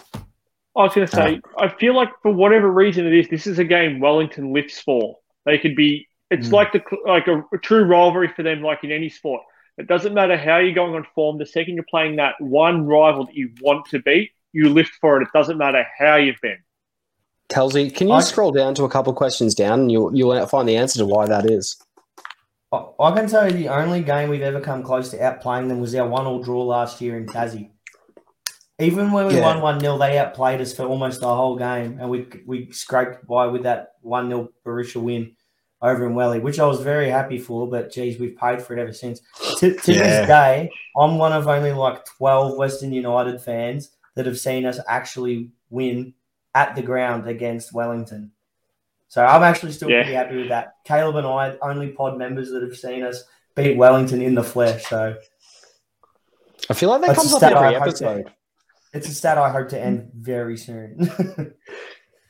E: I was going to say, I feel like for whatever reason it is, this is a game Wellington lifts for. They could be. It's
D: Mm.
E: like the like a, a true rivalry for them, like in any sport. It doesn't matter how you're going on form. The second you're playing that one rival that you want to beat, you lift for it. It doesn't matter how you've been.
C: Kelsey, can you
D: I-
C: scroll down to a couple questions down and you'll, you'll find the answer to why that is?
D: I I can tell you the only game we've ever come close to outplaying them was our one all draw last year in Tassie. Even when we
C: Yeah.
D: won one 0 they outplayed us for almost the whole game, and we we scraped by with that one 0 Berisha win over in Welly, which I was very happy for. But geez, we've paid for it ever since. To, to
C: Yeah.
D: this day, I'm one of only like 12 Western United fans that have seen us actually win at the ground against Wellington. So I'm actually still
E: Yeah.
D: pretty happy with that. Caleb and I, only pod members that have seen us beat Wellington in the flesh. So
C: I feel like that
D: That's
C: comes up every
D: I hope
C: episode.
D: it's a stat I hope to end very soon.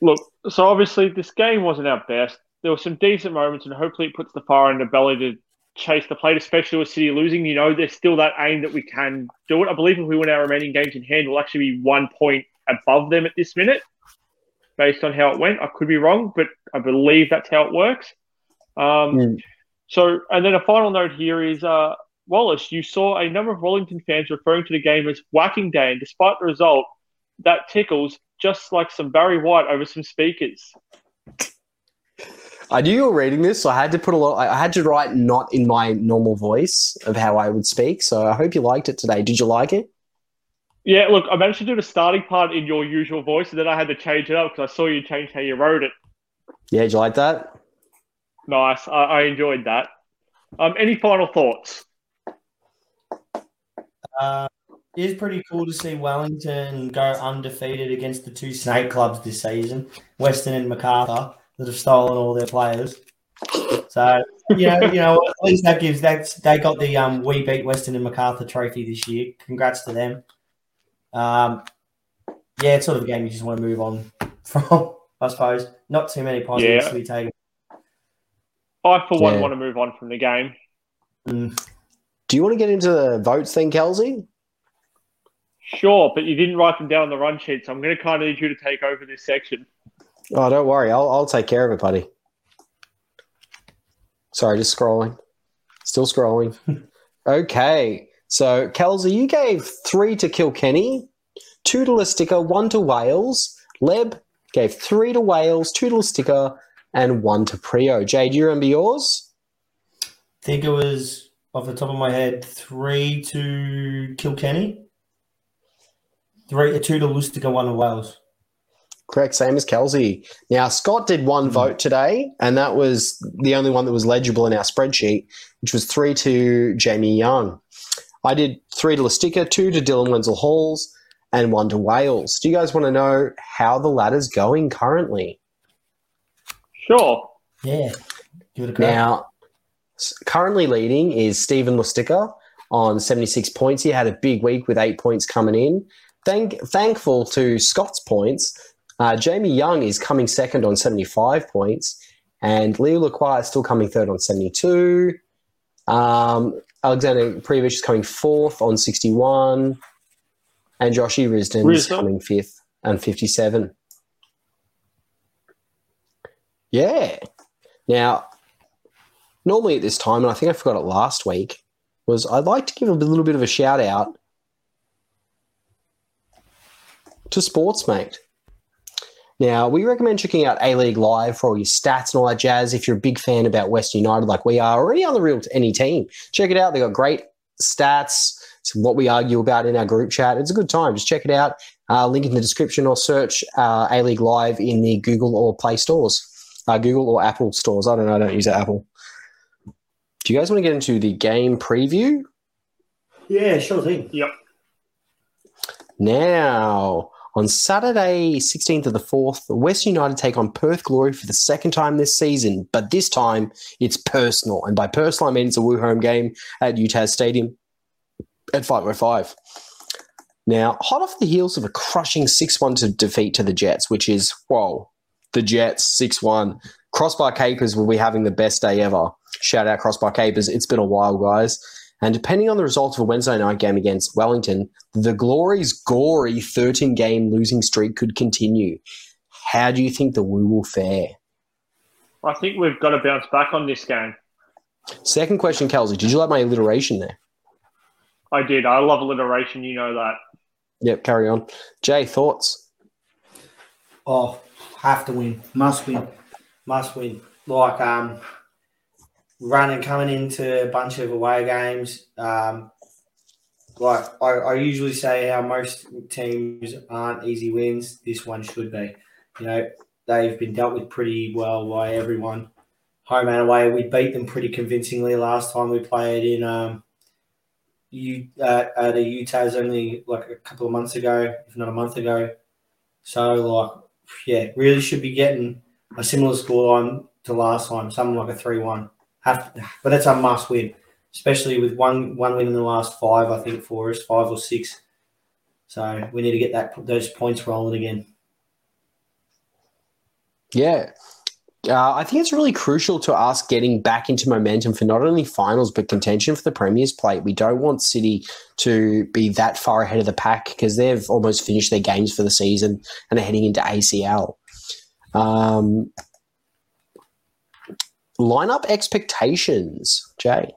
E: Look, so obviously this game wasn't our best. There were some decent moments, and hopefully it puts the fire in the belly to chase the plate, especially with City losing. You know, there's still that aim that we can do it. I believe if we win our remaining games in hand, we'll actually be one point above them at this minute, based on how it went. I could be wrong, but I believe that's how it works. Um,
C: Mm.
E: So, and then a final note here is uh, Wallace, you saw a number of Wellington fans referring to the game as whacking day, and despite the result, that tickles just like some Barry White over some speakers.
C: I knew you were reading this, so I had to put a lot. I had to write not in my normal voice of how I would speak. So I hope you liked it today. Did you like it?
E: Yeah, look, I managed to do the starting part in your usual voice, and then I had to change it up because I saw you change how you wrote it.
C: Yeah, did you like that?
E: Nice, I, I enjoyed that. Um, any final thoughts?
D: uh, it is pretty cool to see Wellington go undefeated against the two snake clubs this season, Western and Macarthur, that have stolen all their players. So you know, you know, at least that gives that's they got the um we beat Western and Macarthur trophy this year. Congrats to them. Um, yeah, it's sort of a game you just want to move on from, I suppose. Not too many positives
E: Yeah.
D: to be taken.
E: I, for one,
C: Yeah.
E: want to move on from the game.
D: Mm.
C: Do you want to get into the votes then, Kelsey?
E: Sure, but you didn't write them down on the run sheet, so I'm going to kind of need you to take over this section.
C: Oh, don't worry. I'll, I'll take care of it, buddy. Sorry, just scrolling. Still scrolling. okay. So, Kelsey, you gave three to Kilkenny, two to Lustica, one to Wales. Leb gave three to Wales, two to Lustica, and one to Prio. Jay, do you remember yours?
D: I think it was off the top of my head, three to Kilkenny, three two to Lustica, one to Wales.
C: Correct, same as Kelsey. Now, Scott did one
D: Mm.
C: vote today, and that was the only one that was legible in our spreadsheet, which was three to Jamie Young. I did three to Lustica, two to Dylan Wenzel Halls, and one to Wales. Do you guys want to know how the ladder's going currently?
E: Sure.
D: Yeah, give it a crack.
C: Now, currently leading is Steven Lustica on 76 points. He had a big week with eight points coming in. Thank, thankful to Scott's points, uh, Jamie Young is coming second on 75 points, and Leo Lacroix is still coming third on 72. Um, Alexander Prijović is coming fourth on 61, and Joshy Risdon is coming fifth and 57. Yeah. Now, normally at this time, and I think I forgot it last week, was I'd like to give a little bit of a shout out to Sportsmate. Now, we recommend checking out A League Live for all your stats and all that jazz. If you're a big fan about West United like we are, or any other real any team, check it out. They got great stats. It's what we argue about in our group chat. It's a good time. Just check it out. Uh, link in the description or search uh, A League Live in the Google or Play stores. Uh, Google or Apple stores. I don't know. I don't use Apple. Do you guys want to get into the game preview?
D: yeah, sure thing.
E: Yep.
C: Now, on Saturday, 16th of the 4th, West United take on Perth Glory for the second time this season, but this time it's personal. And by personal, I mean it's a Woo home game at UTAS Stadium at 505. Now, hot off the heels of a crushing 6 1 to defeat to the Jets, which is, whoa, the Jets 6 1. Crossbar Capers will be having the best day ever. Shout out Crossbar Capers. It's been a while, guys. And depending on the result of a Wednesday night game against Wellington, the Glory's gory 13 game losing streak could continue. How do you think the Woo will fare?
E: I think we've got to bounce back on this game.
C: Second question, Kelsey. Did you like my alliteration there?
E: I did. I love alliteration. You know that.
C: Yep, carry on. Jay, thoughts?
D: Oh, have to win. Must win. Must win. Like um running coming into a bunch of away games. Um like I, I usually say how most teams aren't easy wins. This one should be. You know, they've been dealt with pretty well by everyone. Home and away. We beat them pretty convincingly last time we played in um uh, at a UTAS only like a couple of months ago, if not a month ago. So like yeah, really should be getting a similar scoreline to last time, something like a three-one. Have, but that's a must win, especially with one one win in the last five. I think for us, five or six. So we need to get that those points rolling again.
C: Yeah. Uh, I think it's really crucial to us getting back into momentum for not only finals but contention for the Premier's plate. We don't want City to be that far ahead of the pack because they've almost finished their games for the season and are heading into ACL. Um, lineup expectations, Jay.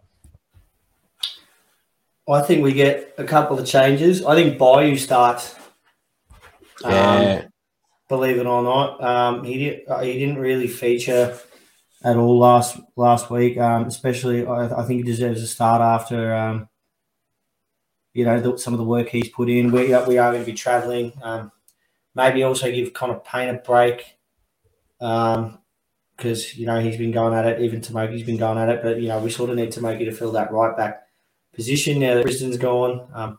D: I think we get a couple of changes. I think Bayou starts. Um,
C: Yeah.
D: believe it or not. Um, he did. Uh, he didn't really feature at all last last week. Um, especially, I, I think he deserves a start after. Um, you know the, some of the work he's put in. We are, we are going to be travelling. Um, maybe also give Connor Pain a break. Um, because you know he's been going at it. Even Tomoki's been going at it, but you know we sort of need Tomoki to fill that right back position now that Brisbane's gone. Um,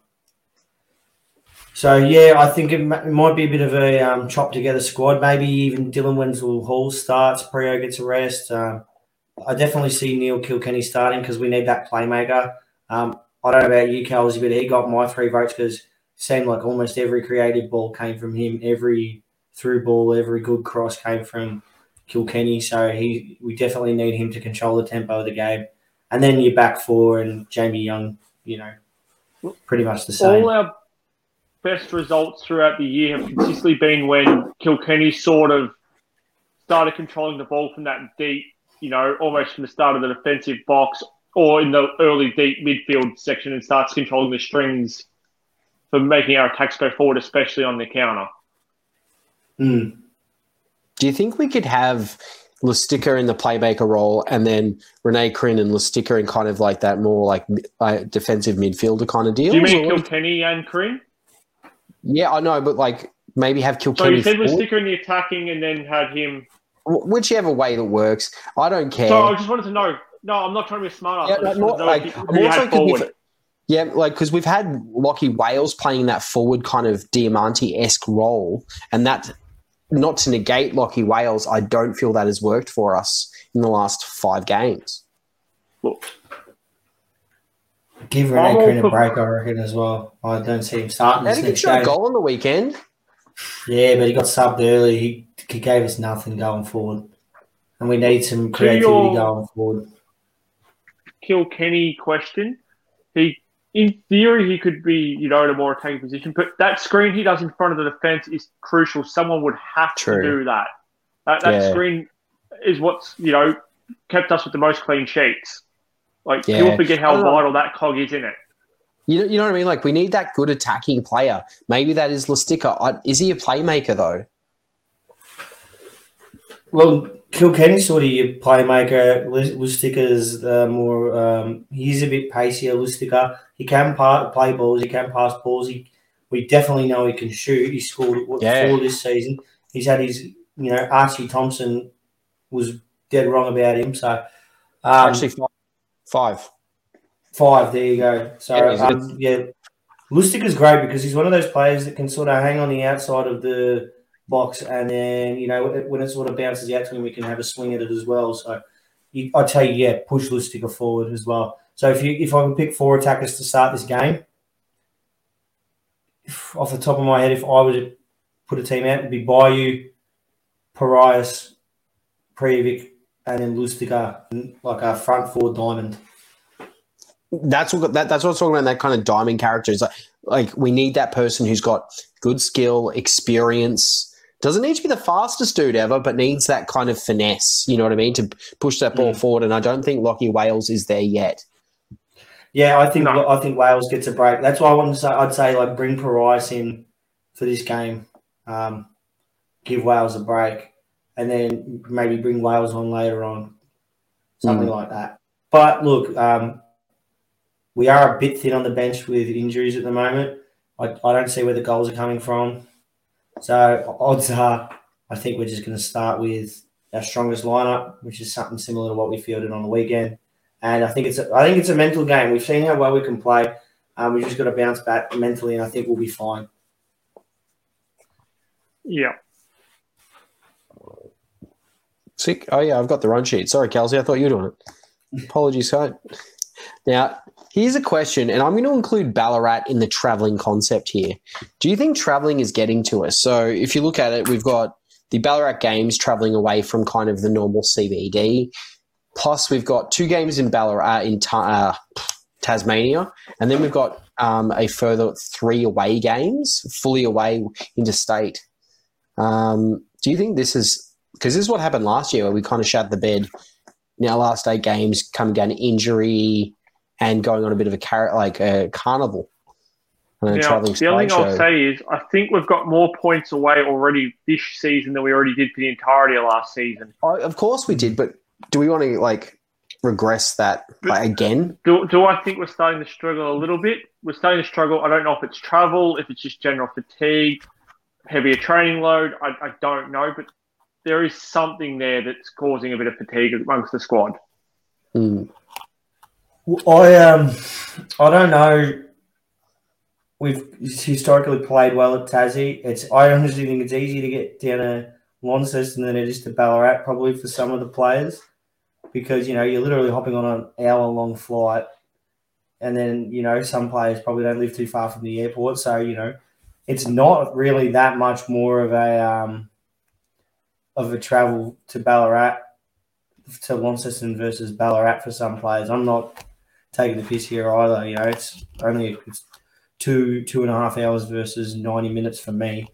D: so yeah, I think it, might be a bit of a um, chop together squad. Maybe even Dylan Wenzel Hall starts. Prio gets a rest. Um, I definitely see Neil Kilkenny starting because we need that playmaker. Um, I don't know about you, Kelsey, but he got my three votes because seemed like almost every creative ball came from him. Every through ball, every good cross came from Kilkenny. So he, we definitely need him to control the tempo of the game. And then your back four and Jamie Young, you know, pretty much the same.
E: All our best results throughout the year have consistently been when Kilkenny sort of started controlling the ball from that deep, you know, almost from the start of the defensive box or in the early deep midfield section and starts controlling the strings for making our attacks go forward, especially on the counter.
D: Mm.
C: Do you think we could have Lustica in the playmaker role, and then Rene Krhin and Lustica in kind of like that more like uh, defensive midfielder kind of deal.
E: Do you mean Kilkenny and Krhin?
C: Yeah, I know, but like maybe have
E: So
C: Kilkenny.
E: you said. Lustica in the attacking and then had him.
C: Wh- whichever way that works. I don't care.
E: So I just wanted to know. No, I'm not trying to be smart.
C: Yeah,
E: I just
C: no,
E: wanted to know
C: like, I'm also
E: forward.
C: Yeah, like because we've had Lockie Wales playing that forward kind of Diamanti esque role, and that not to negate Lockie Wales, I don't feel that has worked for us in the last five games.
E: Look,
D: Give
E: I'm Rene
D: Krhin a break, I reckon, as well. I don't see him starting
C: How did he
D: next
C: a
D: game.
C: goal on the weekend?
D: Yeah, but he got subbed early. He, he gave us nothing going forward. And we need some creativity
E: your-
D: going forward.
E: Kilkenny question. He, in theory, he could be, you know, in a more attacking position, but that screen he does in front of the defense is crucial. Someone would have
C: True.
E: to do that. That, that
C: Yeah.
E: screen is what's, you know, kept us with the most clean sheets. Like,
C: Yeah.
E: people forget how vital that cog is in it.
C: You know, you know what I mean? Like we need that good attacking player. Maybe that is Lustica. I, is he a playmaker though?
D: Well, Kilkenny's sort of your playmaker. Lustica's uh, more. Um, he's a bit pacier. Lustica. He can pa- play balls. He can pass balls. He, we definitely know he can shoot. He scored what,
C: Yeah.
D: four this season. He's had his. You know, Archie Thompson was dead wrong about him. So, um,
C: Actually, five. five.
D: Five, there you go. So
C: Yeah,
D: um, yeah, Lustig is great because he's one of those players that can sort of hang on the outside of the box, and then you know when it sort of bounces out to him, we can have a swing at it as well. So you, I tell you, yeah, push Lustig forward as well. So if you if I could pick four attackers to start this game, off the top of my head, if I were to put a team out, it'd be Bayou, Parias, Prijovic, and then Lustig, like a front four diamond.
C: That's what that, that's what I'm talking about. That kind of diamond character is like, like we need that person who's got good skill, experience. Doesn't need to be the fastest dude ever, but needs that kind of finesse. You know what I mean to push that ball
D: Mm.
C: forward. And I don't think Lockie Wales is there yet.
D: Yeah, I think
E: No.
D: I think Wales gets a break. That's why I wanted to say I'd say like bring Parias in for this game, um, give Wales a break, and then maybe bring Wales on later on, something like that. But look, um, we are a bit thin on the bench with injuries at the moment. I, I don't see where the goals are coming from, so odds are I think we're just going to start with our strongest lineup, which is something similar to what we fielded on the weekend. And I think it's a, I think it's a mental game. We've seen how well we can play. Um, we just got to bounce back mentally, and I think we'll be fine.
E: Yeah.
C: Sick. Oh yeah, I've got the run sheet. Sorry, Kelsey. I thought you were doing it. Apologies, Scott. Now, here's a question, and I'm going to include Ballarat in the traveling concept here. Do you think traveling is getting to us? So, if you look at it, we've got the Ballarat games traveling away from kind of the normal CBD. Plus, we've got two games in Ballarat in Ta- uh, Tasmania, and then we've got um, a further three away games, fully away interstate. Um, do you think this is because this is what happened last year where we kind of shat the bed in our last eight games, coming down injury and going on a bit of a car- like a carnival. And
E: Now, the only thing. I'll say is I think we've got more points away already this season than we already did for the entirety of last season.
C: Oh, of course we did, but do we want to like regress that like, again?
E: Do, do I think we're starting to struggle a little bit? We're starting to struggle. I don't know if it's travel, if it's just general fatigue, heavier training load. I, I don't know, but there is something there that's causing a bit of fatigue amongst the squad.
C: Hmm.
D: I um, I don't know. We've historically played well at Tassie. It's I honestly think it's easier to get down to Launceston than it is to Ballarat, probably for some of the players, because you know you're literally hopping on an hour long flight, and then you know some players probably don't live too far from the airport, so you know it's not really that much more of a um, of a travel to Ballarat to Launceston versus Ballarat for some players. I'm not taking the piss here either. You know, it's only it's two two and a half hours versus ninety minutes for me.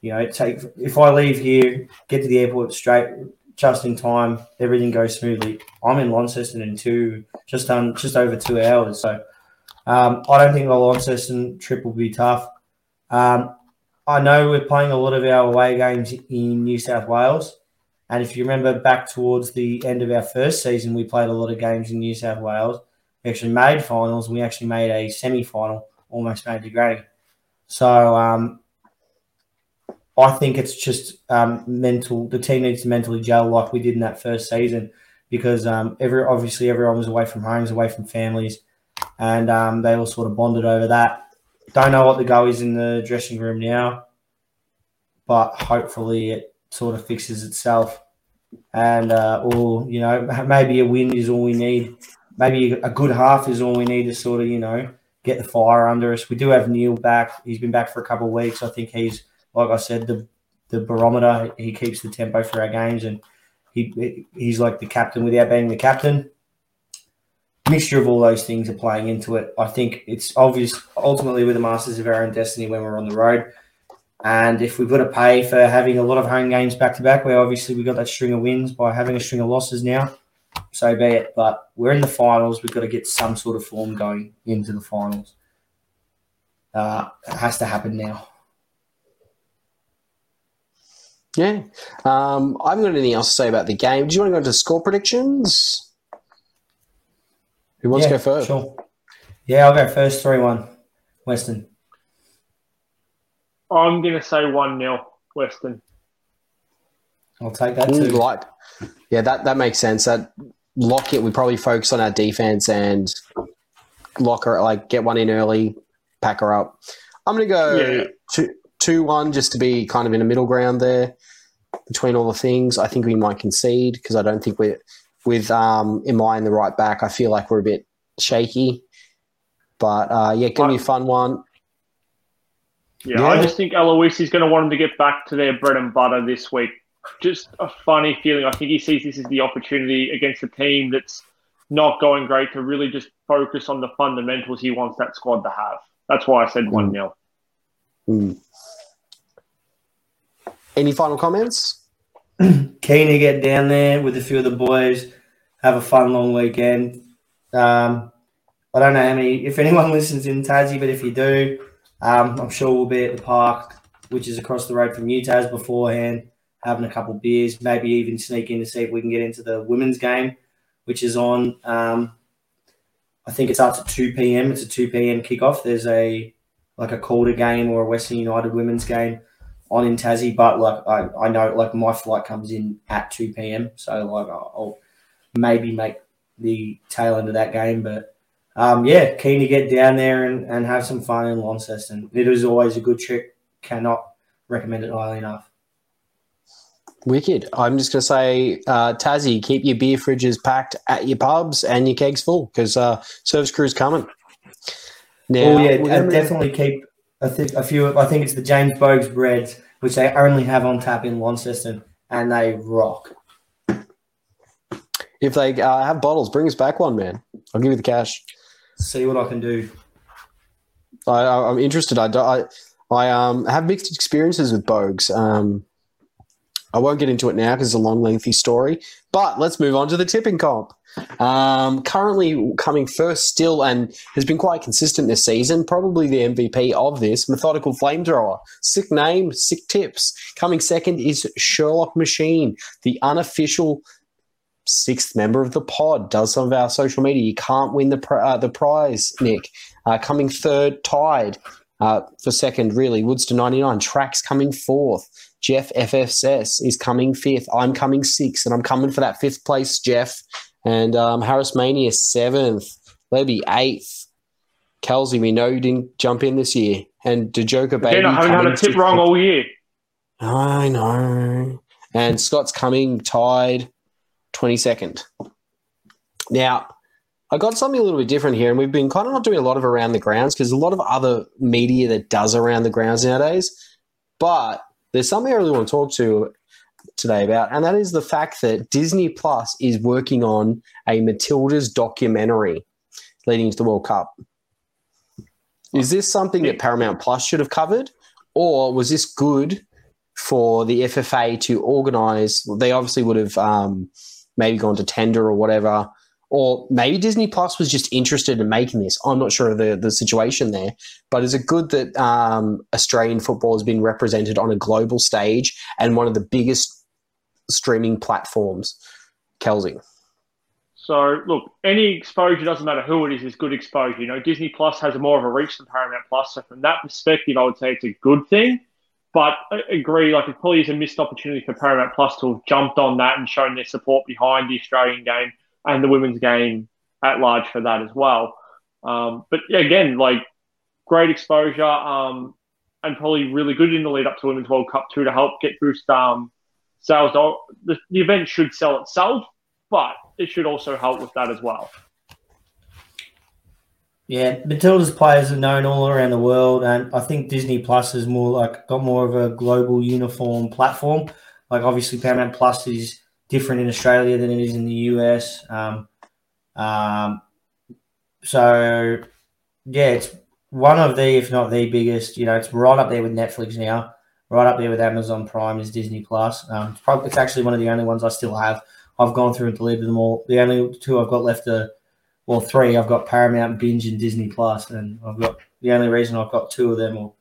D: You know, take if I leave here, get to the airport straight, just in time, everything goes smoothly. I'm in Launceston in two, just done just over two hours. So um, I don't think the Launceston trip will be tough. Um, I know we're playing a lot of our away games in New South Wales, And if you remember back towards the end of our first season, we played a lot of games in New South Wales. We actually made finals. We actually made a semi final, almost made the granny. So um, I think it's just um, mental. The team needs to mentally gel like we did in that first season because um, every obviously everyone was away from homes, away from families, and um, they all sort of bonded over that. Don't know what the go is in the dressing room now, but hopefully it sort of fixes itself. And uh, or you know maybe a win is all we need. Maybe a good half is all we need to sort of you know get the fire under us. We do have Neil back. He's been back for a couple of weeks. I think he's like I said the the barometer. He keeps the tempo for our games, and he he's like the captain without being the captain. Mixture of all those things are playing into it. I think it's obvious. Ultimately, we're the masters of our own destiny when we're on the road. And if we've got to pay for having a lot of home games back to back, where obviously we got that string of wins by having a string of losses now, so be it. But we're in the finals. We've got to get some sort of form going into the finals. Uh, it has to happen now.
C: Yeah. Um, I haven't got anything else to say about the game. Do you want to go into score predictions? Who wants
D: yeah,
C: to go first?
D: Sure. Yeah, I'll go first. 3 1. Western.
E: I'm going to say 1 0 Western.
D: I'll take that too.
C: Right. Yeah, that, that makes sense. That lock it. We probably focus on our defense and lock her, like get one in early, pack her up. I'm going to go
E: Yeah.
C: two, two one just to be kind of in a middle ground there between all the things. I think we might concede because I don't think we're with um Imai in the right back. I feel like we're a bit shaky, but uh, yeah, gonna be a fun one.
E: Yeah,
C: Yeah.
E: I just think Aloisi is going to want them to get back to their bread and butter this week. Just a funny feeling. I think he sees this as the opportunity against a team that's not going great to really just focus on the fundamentals he wants that squad to have. That's why I said 1 0.
C: Hmm. Any final comments?
D: Keen to get down there with a few of the boys, have a fun long weekend. Um, I don't know how many, if anyone listens in Tassie, but if you do, um, I'm sure we'll be at the park, which is across the road from UTAS beforehand, having a couple beers, maybe even sneak in to see if we can get into the women's game, which is on. Um, I think it starts at 2 p.m. It's a 2 p.m. kickoff. There's a like a Calder game or a Western United women's game on in Tassie, but like I, I know like my flight comes in at 2 p.m. So like I'll, I'll maybe make the tail end of that game, but um, yeah, keen to get down there and, and have some fun in Launceston. It is always a good trip. Cannot recommend it highly enough.
C: Wicked. I'm just gonna say, uh, Tassie, keep your beer fridges packed at your pubs and your kegs full because uh, service crew's coming. Now,
D: oh yeah,
C: gonna-
D: definitely keep I think a few. I think it's the James Boag's breads, which they only have on tap in Launceston, and they rock.
C: if they uh, have bottles, bring us back one, man. I'll give you the cash.
D: See what I can do.
C: I, I, I'm interested. I, I, I um, have mixed experiences with Boag's. Um, I won't get into it now because it's a long, lengthy story. But let's move on to the tipping comp. Um, currently coming first still and has been quite consistent this season. Probably the MVP of this, Methodical Flamethrower. Sick name, sick tips. Coming second is Sherlock Machine, the unofficial sixth member of the pod. Does some of our social media. You can't win the uh, the prize, Nick. Uh, coming third, tied uh, for second, really. Woods to 99. Tracks coming fourth. Jeff FFS is coming fifth. I'm coming sixth, and I'm coming for that fifth place, Jeff. And um, Harris Mania seventh. Levy eighth. Kelsey, we know you didn't jump in this year. And Dejoka Baby.
E: Again, I haven't had a tip wrong all year.
C: I know. And Scott's coming tied 22nd. Now, I got something a little bit different here, and we've been kind of not doing a lot of around the grounds because a lot of other media that does around the grounds nowadays. But there's something I really want to talk to today about, and that is the fact that Disney Plus is working on a Matilda's documentary leading into the World Cup. Is this something that Paramount Plus should have covered, or was this good for the FFA to organise? They obviously would have um, maybe gone to tender or whatever, or maybe Disney Plus was just interested in making this. I'm not sure of the the situation there, but is it good that um, Australian football has been represented on a global stage and one of the biggest streaming platforms. Kelsey.
E: So look, any exposure doesn't matter who it is is good exposure. You know, Disney Plus has more of a reach than Paramount Plus, so from that perspective, I would say it's a good thing. But I agree, like it probably is a missed opportunity for Paramount Plus to have jumped on that and shown their support behind the Australian game and the women's game at large for that as well. Um, but again, like great exposure um, and probably really good in the lead up to Women's World Cup too to help get boost um, sales. The, the event should sell itself, but it should also help with that as well.
D: Yeah, Matilda's players are known all around the world, and I think Disney Plus is more like got more of a global uniform platform. Like obviously, Paramount Plus is different in Australia than it is in the US. Um, um, so yeah, it's one of the, if not the biggest. You know, it's right up there with Netflix now, right up there with Amazon Prime is Disney Plus. Um, it's, probably, it's actually one of the only ones I still have. I've gone through and deleted them all. The only two I've got left are, well, three. I've got Paramount, Binge, and Disney Plus, and I've got the only reason I've got two of them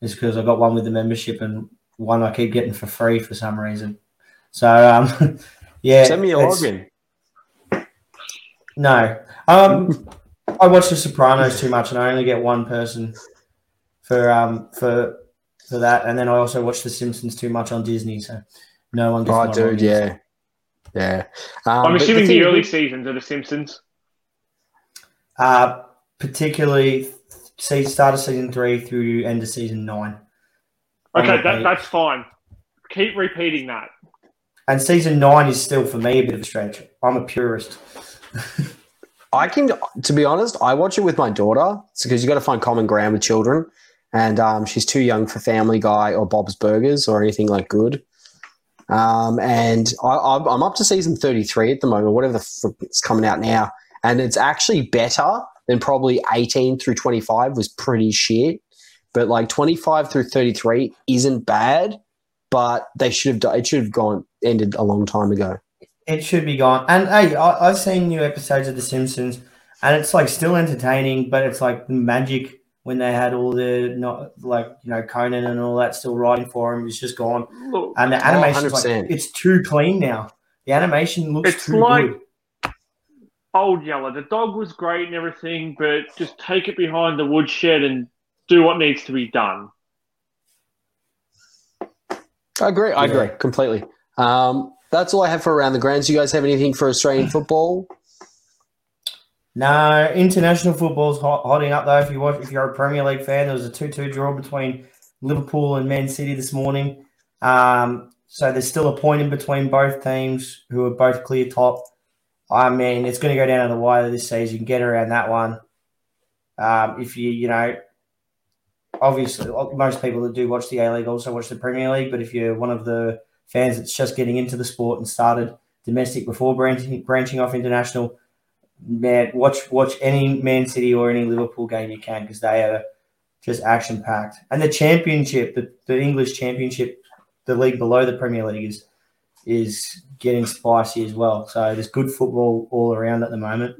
D: is because I got one with the membership and one I keep getting for free for some reason. So um, yeah,
C: send me a login.
D: No, um, I watch The Sopranos too much, and I only get one person for um for for that, and then I also watch The Simpsons too much on Disney, so no one. Gets
C: oh, dude, yeah. Yeah. Um,
E: I'm assuming the, the early seasons of The Simpsons.
D: Uh, particularly see start of season three through end of season nine.
E: Okay, that, that's fine. Keep repeating that.
D: And season nine is still for me a bit of a stretch. I'm a purist.
C: I can, to be honest, I watch it with my daughter because you got to find common ground with children, and um, she's too young for Family Guy or Bob's Burgers or anything like good. Um, and I, am up to season 33 at the moment, whatever the frick is coming out now. And it's actually better than probably 18 through 25 was pretty shit. But like 25 through 33 isn't bad, but they should have, it should have gone, ended a long time ago.
D: It should be gone. And hey, I, I've seen new episodes of The Simpsons and it's like still entertaining, but it's like magic when they had all the not like you know Conan and all that still writing for him. It's just gone, Look, and the oh, animation oh, like, it's too clean now. The animation looks it's too like good.
E: Old Yeller. The dog was great and everything, but just take it behind the woodshed and do what needs to be done.
C: I agree. I yeah. agree completely. Um, that's all I have for around the grounds. You guys have anything for Australian football?
D: No, international football's hot, hotting up though. If you watch, if you're a Premier League fan, there was a two-two draw between Liverpool and Man City this morning. Um, so there's still a point in between both teams who are both clear top. I mean, it's going to go down to the wire this season. You can Get around that one. Um, if you, you know, obviously most people that do watch the A League also watch the Premier League. But if you're one of the fans that's just getting into the sport and started domestic before branching branching off international, man, watch watch any Man City or any Liverpool game you can because they are just action packed. And the championship, the, the English championship, the league below the Premier League is is getting spicy as well. So there's good football all around at the moment.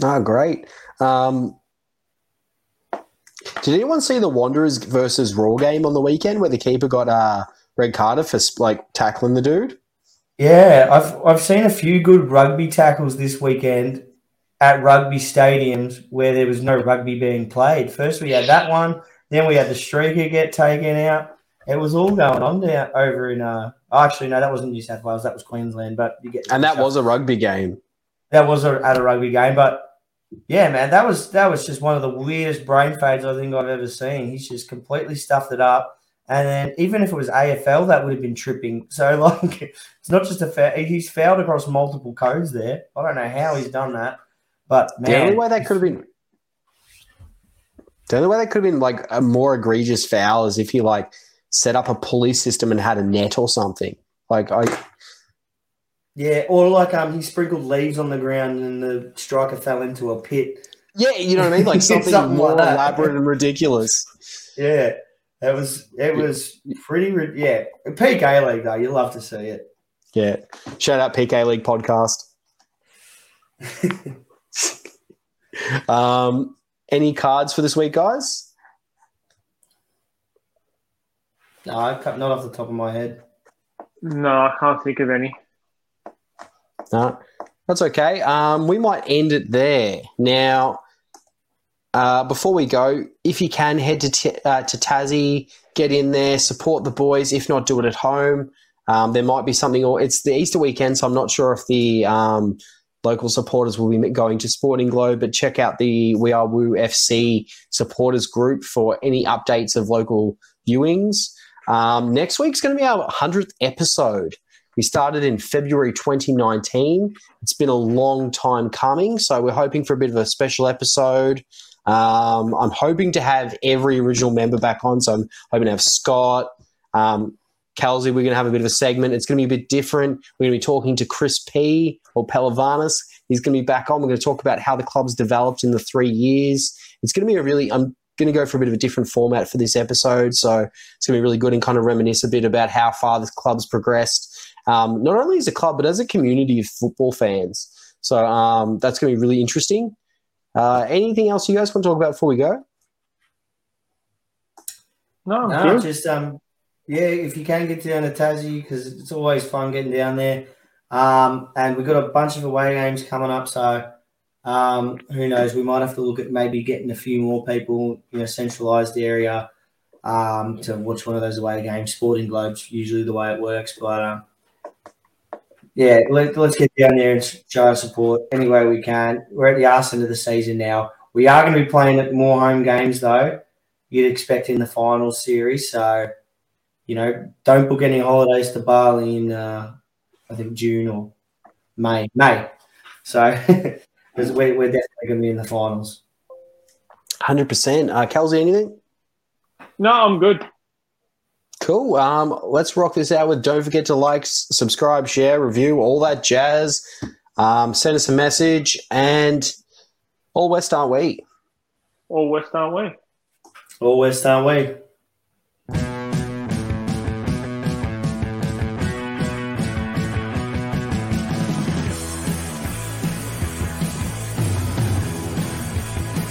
C: Oh, great. Um, did anyone see the Wanderers versus Roar game on the weekend where the keeper got a uh, red carded for like tackling the dude?
D: Yeah, I've I've seen a few good rugby tackles this weekend at rugby stadiums where there was no rugby being played. First we had that one, then we had the streaker get taken out. It was all going on down over in uh oh, actually no, that wasn't New South Wales, that was Queensland, but you get
C: And that was a rugby game.
D: That was a, at a rugby game, but yeah, man, that was that was just one of the weirdest brain fades I think I've ever seen. He's just completely stuffed it up. And then even if it was AFL, that would have been tripping. So like, it's not just a foul. He's fouled across multiple codes there. I don't know how he's done that, but man,
C: the only way that could have been. The only way that could have been like a more egregious foul is if he like set up a pulley system and had a net or something. Like I,
D: yeah, or like um, he sprinkled leaves on the ground and the striker fell into a pit.
C: Yeah, you know what I mean, like something, something more like elaborate and ridiculous.
D: Yeah, that was it was pretty yeah. PK League though, you love to see it.
C: Yeah. Shout out PK League podcast. um, any cards for this week, guys?
D: No, not off the top of my head.
E: No, I can't think of any.
C: No, that's okay. Um, we might end it there. Now, uh, before we go, if you can, head to, t- uh, to Tassie, get in there, support the boys. If not, do it at home. Um, there might be something, or it's the Easter weekend, so I'm not sure if the um, local supporters will be going to Sporting Globe, but check out the We Are Woo FC supporters group for any updates of local viewings. Um, next week's going to be our 100th episode. We started in February 2019. It's been a long time coming, so we're hoping for a bit of a special episode. Um, I'm hoping to have every original member back on, so I'm hoping to have Scott, um, Kelsey, we're going to have a bit of a segment. It's going to be a bit different. We're going to be talking to Chris P or Pelavanis. He's going to be back on. We're going to talk about how the club's developed in the three years. It's going to be a really, I'm going to go for a bit of a different format for this episode. So it's going to be really good and kind of reminisce a bit about how far the club's progressed, um, not only as a club, but as a community of football fans. So um, that's going to be really interesting. Uh, anything else you guys want to talk about before we go?
E: No,
D: no just um, yeah, if you can get down to Tassie, because it's always fun getting down there. Um, and we've got a bunch of away games coming up, so um, who knows? We might have to look at maybe getting a few more people in a centralised area um, to watch one of those away games. Sporting Globe's usually the way it works, but um, yeah, let, us get down there and show our support any way we can. We're at the arse end of the season now. We are going to be playing at more home games though. You'd expect in the final series, so you know, don't book any holidays to Bali in, uh, I think June or May. May. So because we're, we're definitely going to be in the finals.
C: Hundred percent. uh, percent. Kelsey, anything?
E: No, I'm good.
C: Cool. Um, let's rock this out with. Don't forget to like, subscribe, share, review, all that jazz. Um, send us a message, and all West aren't we?
E: All West aren't we?
D: All West aren't we?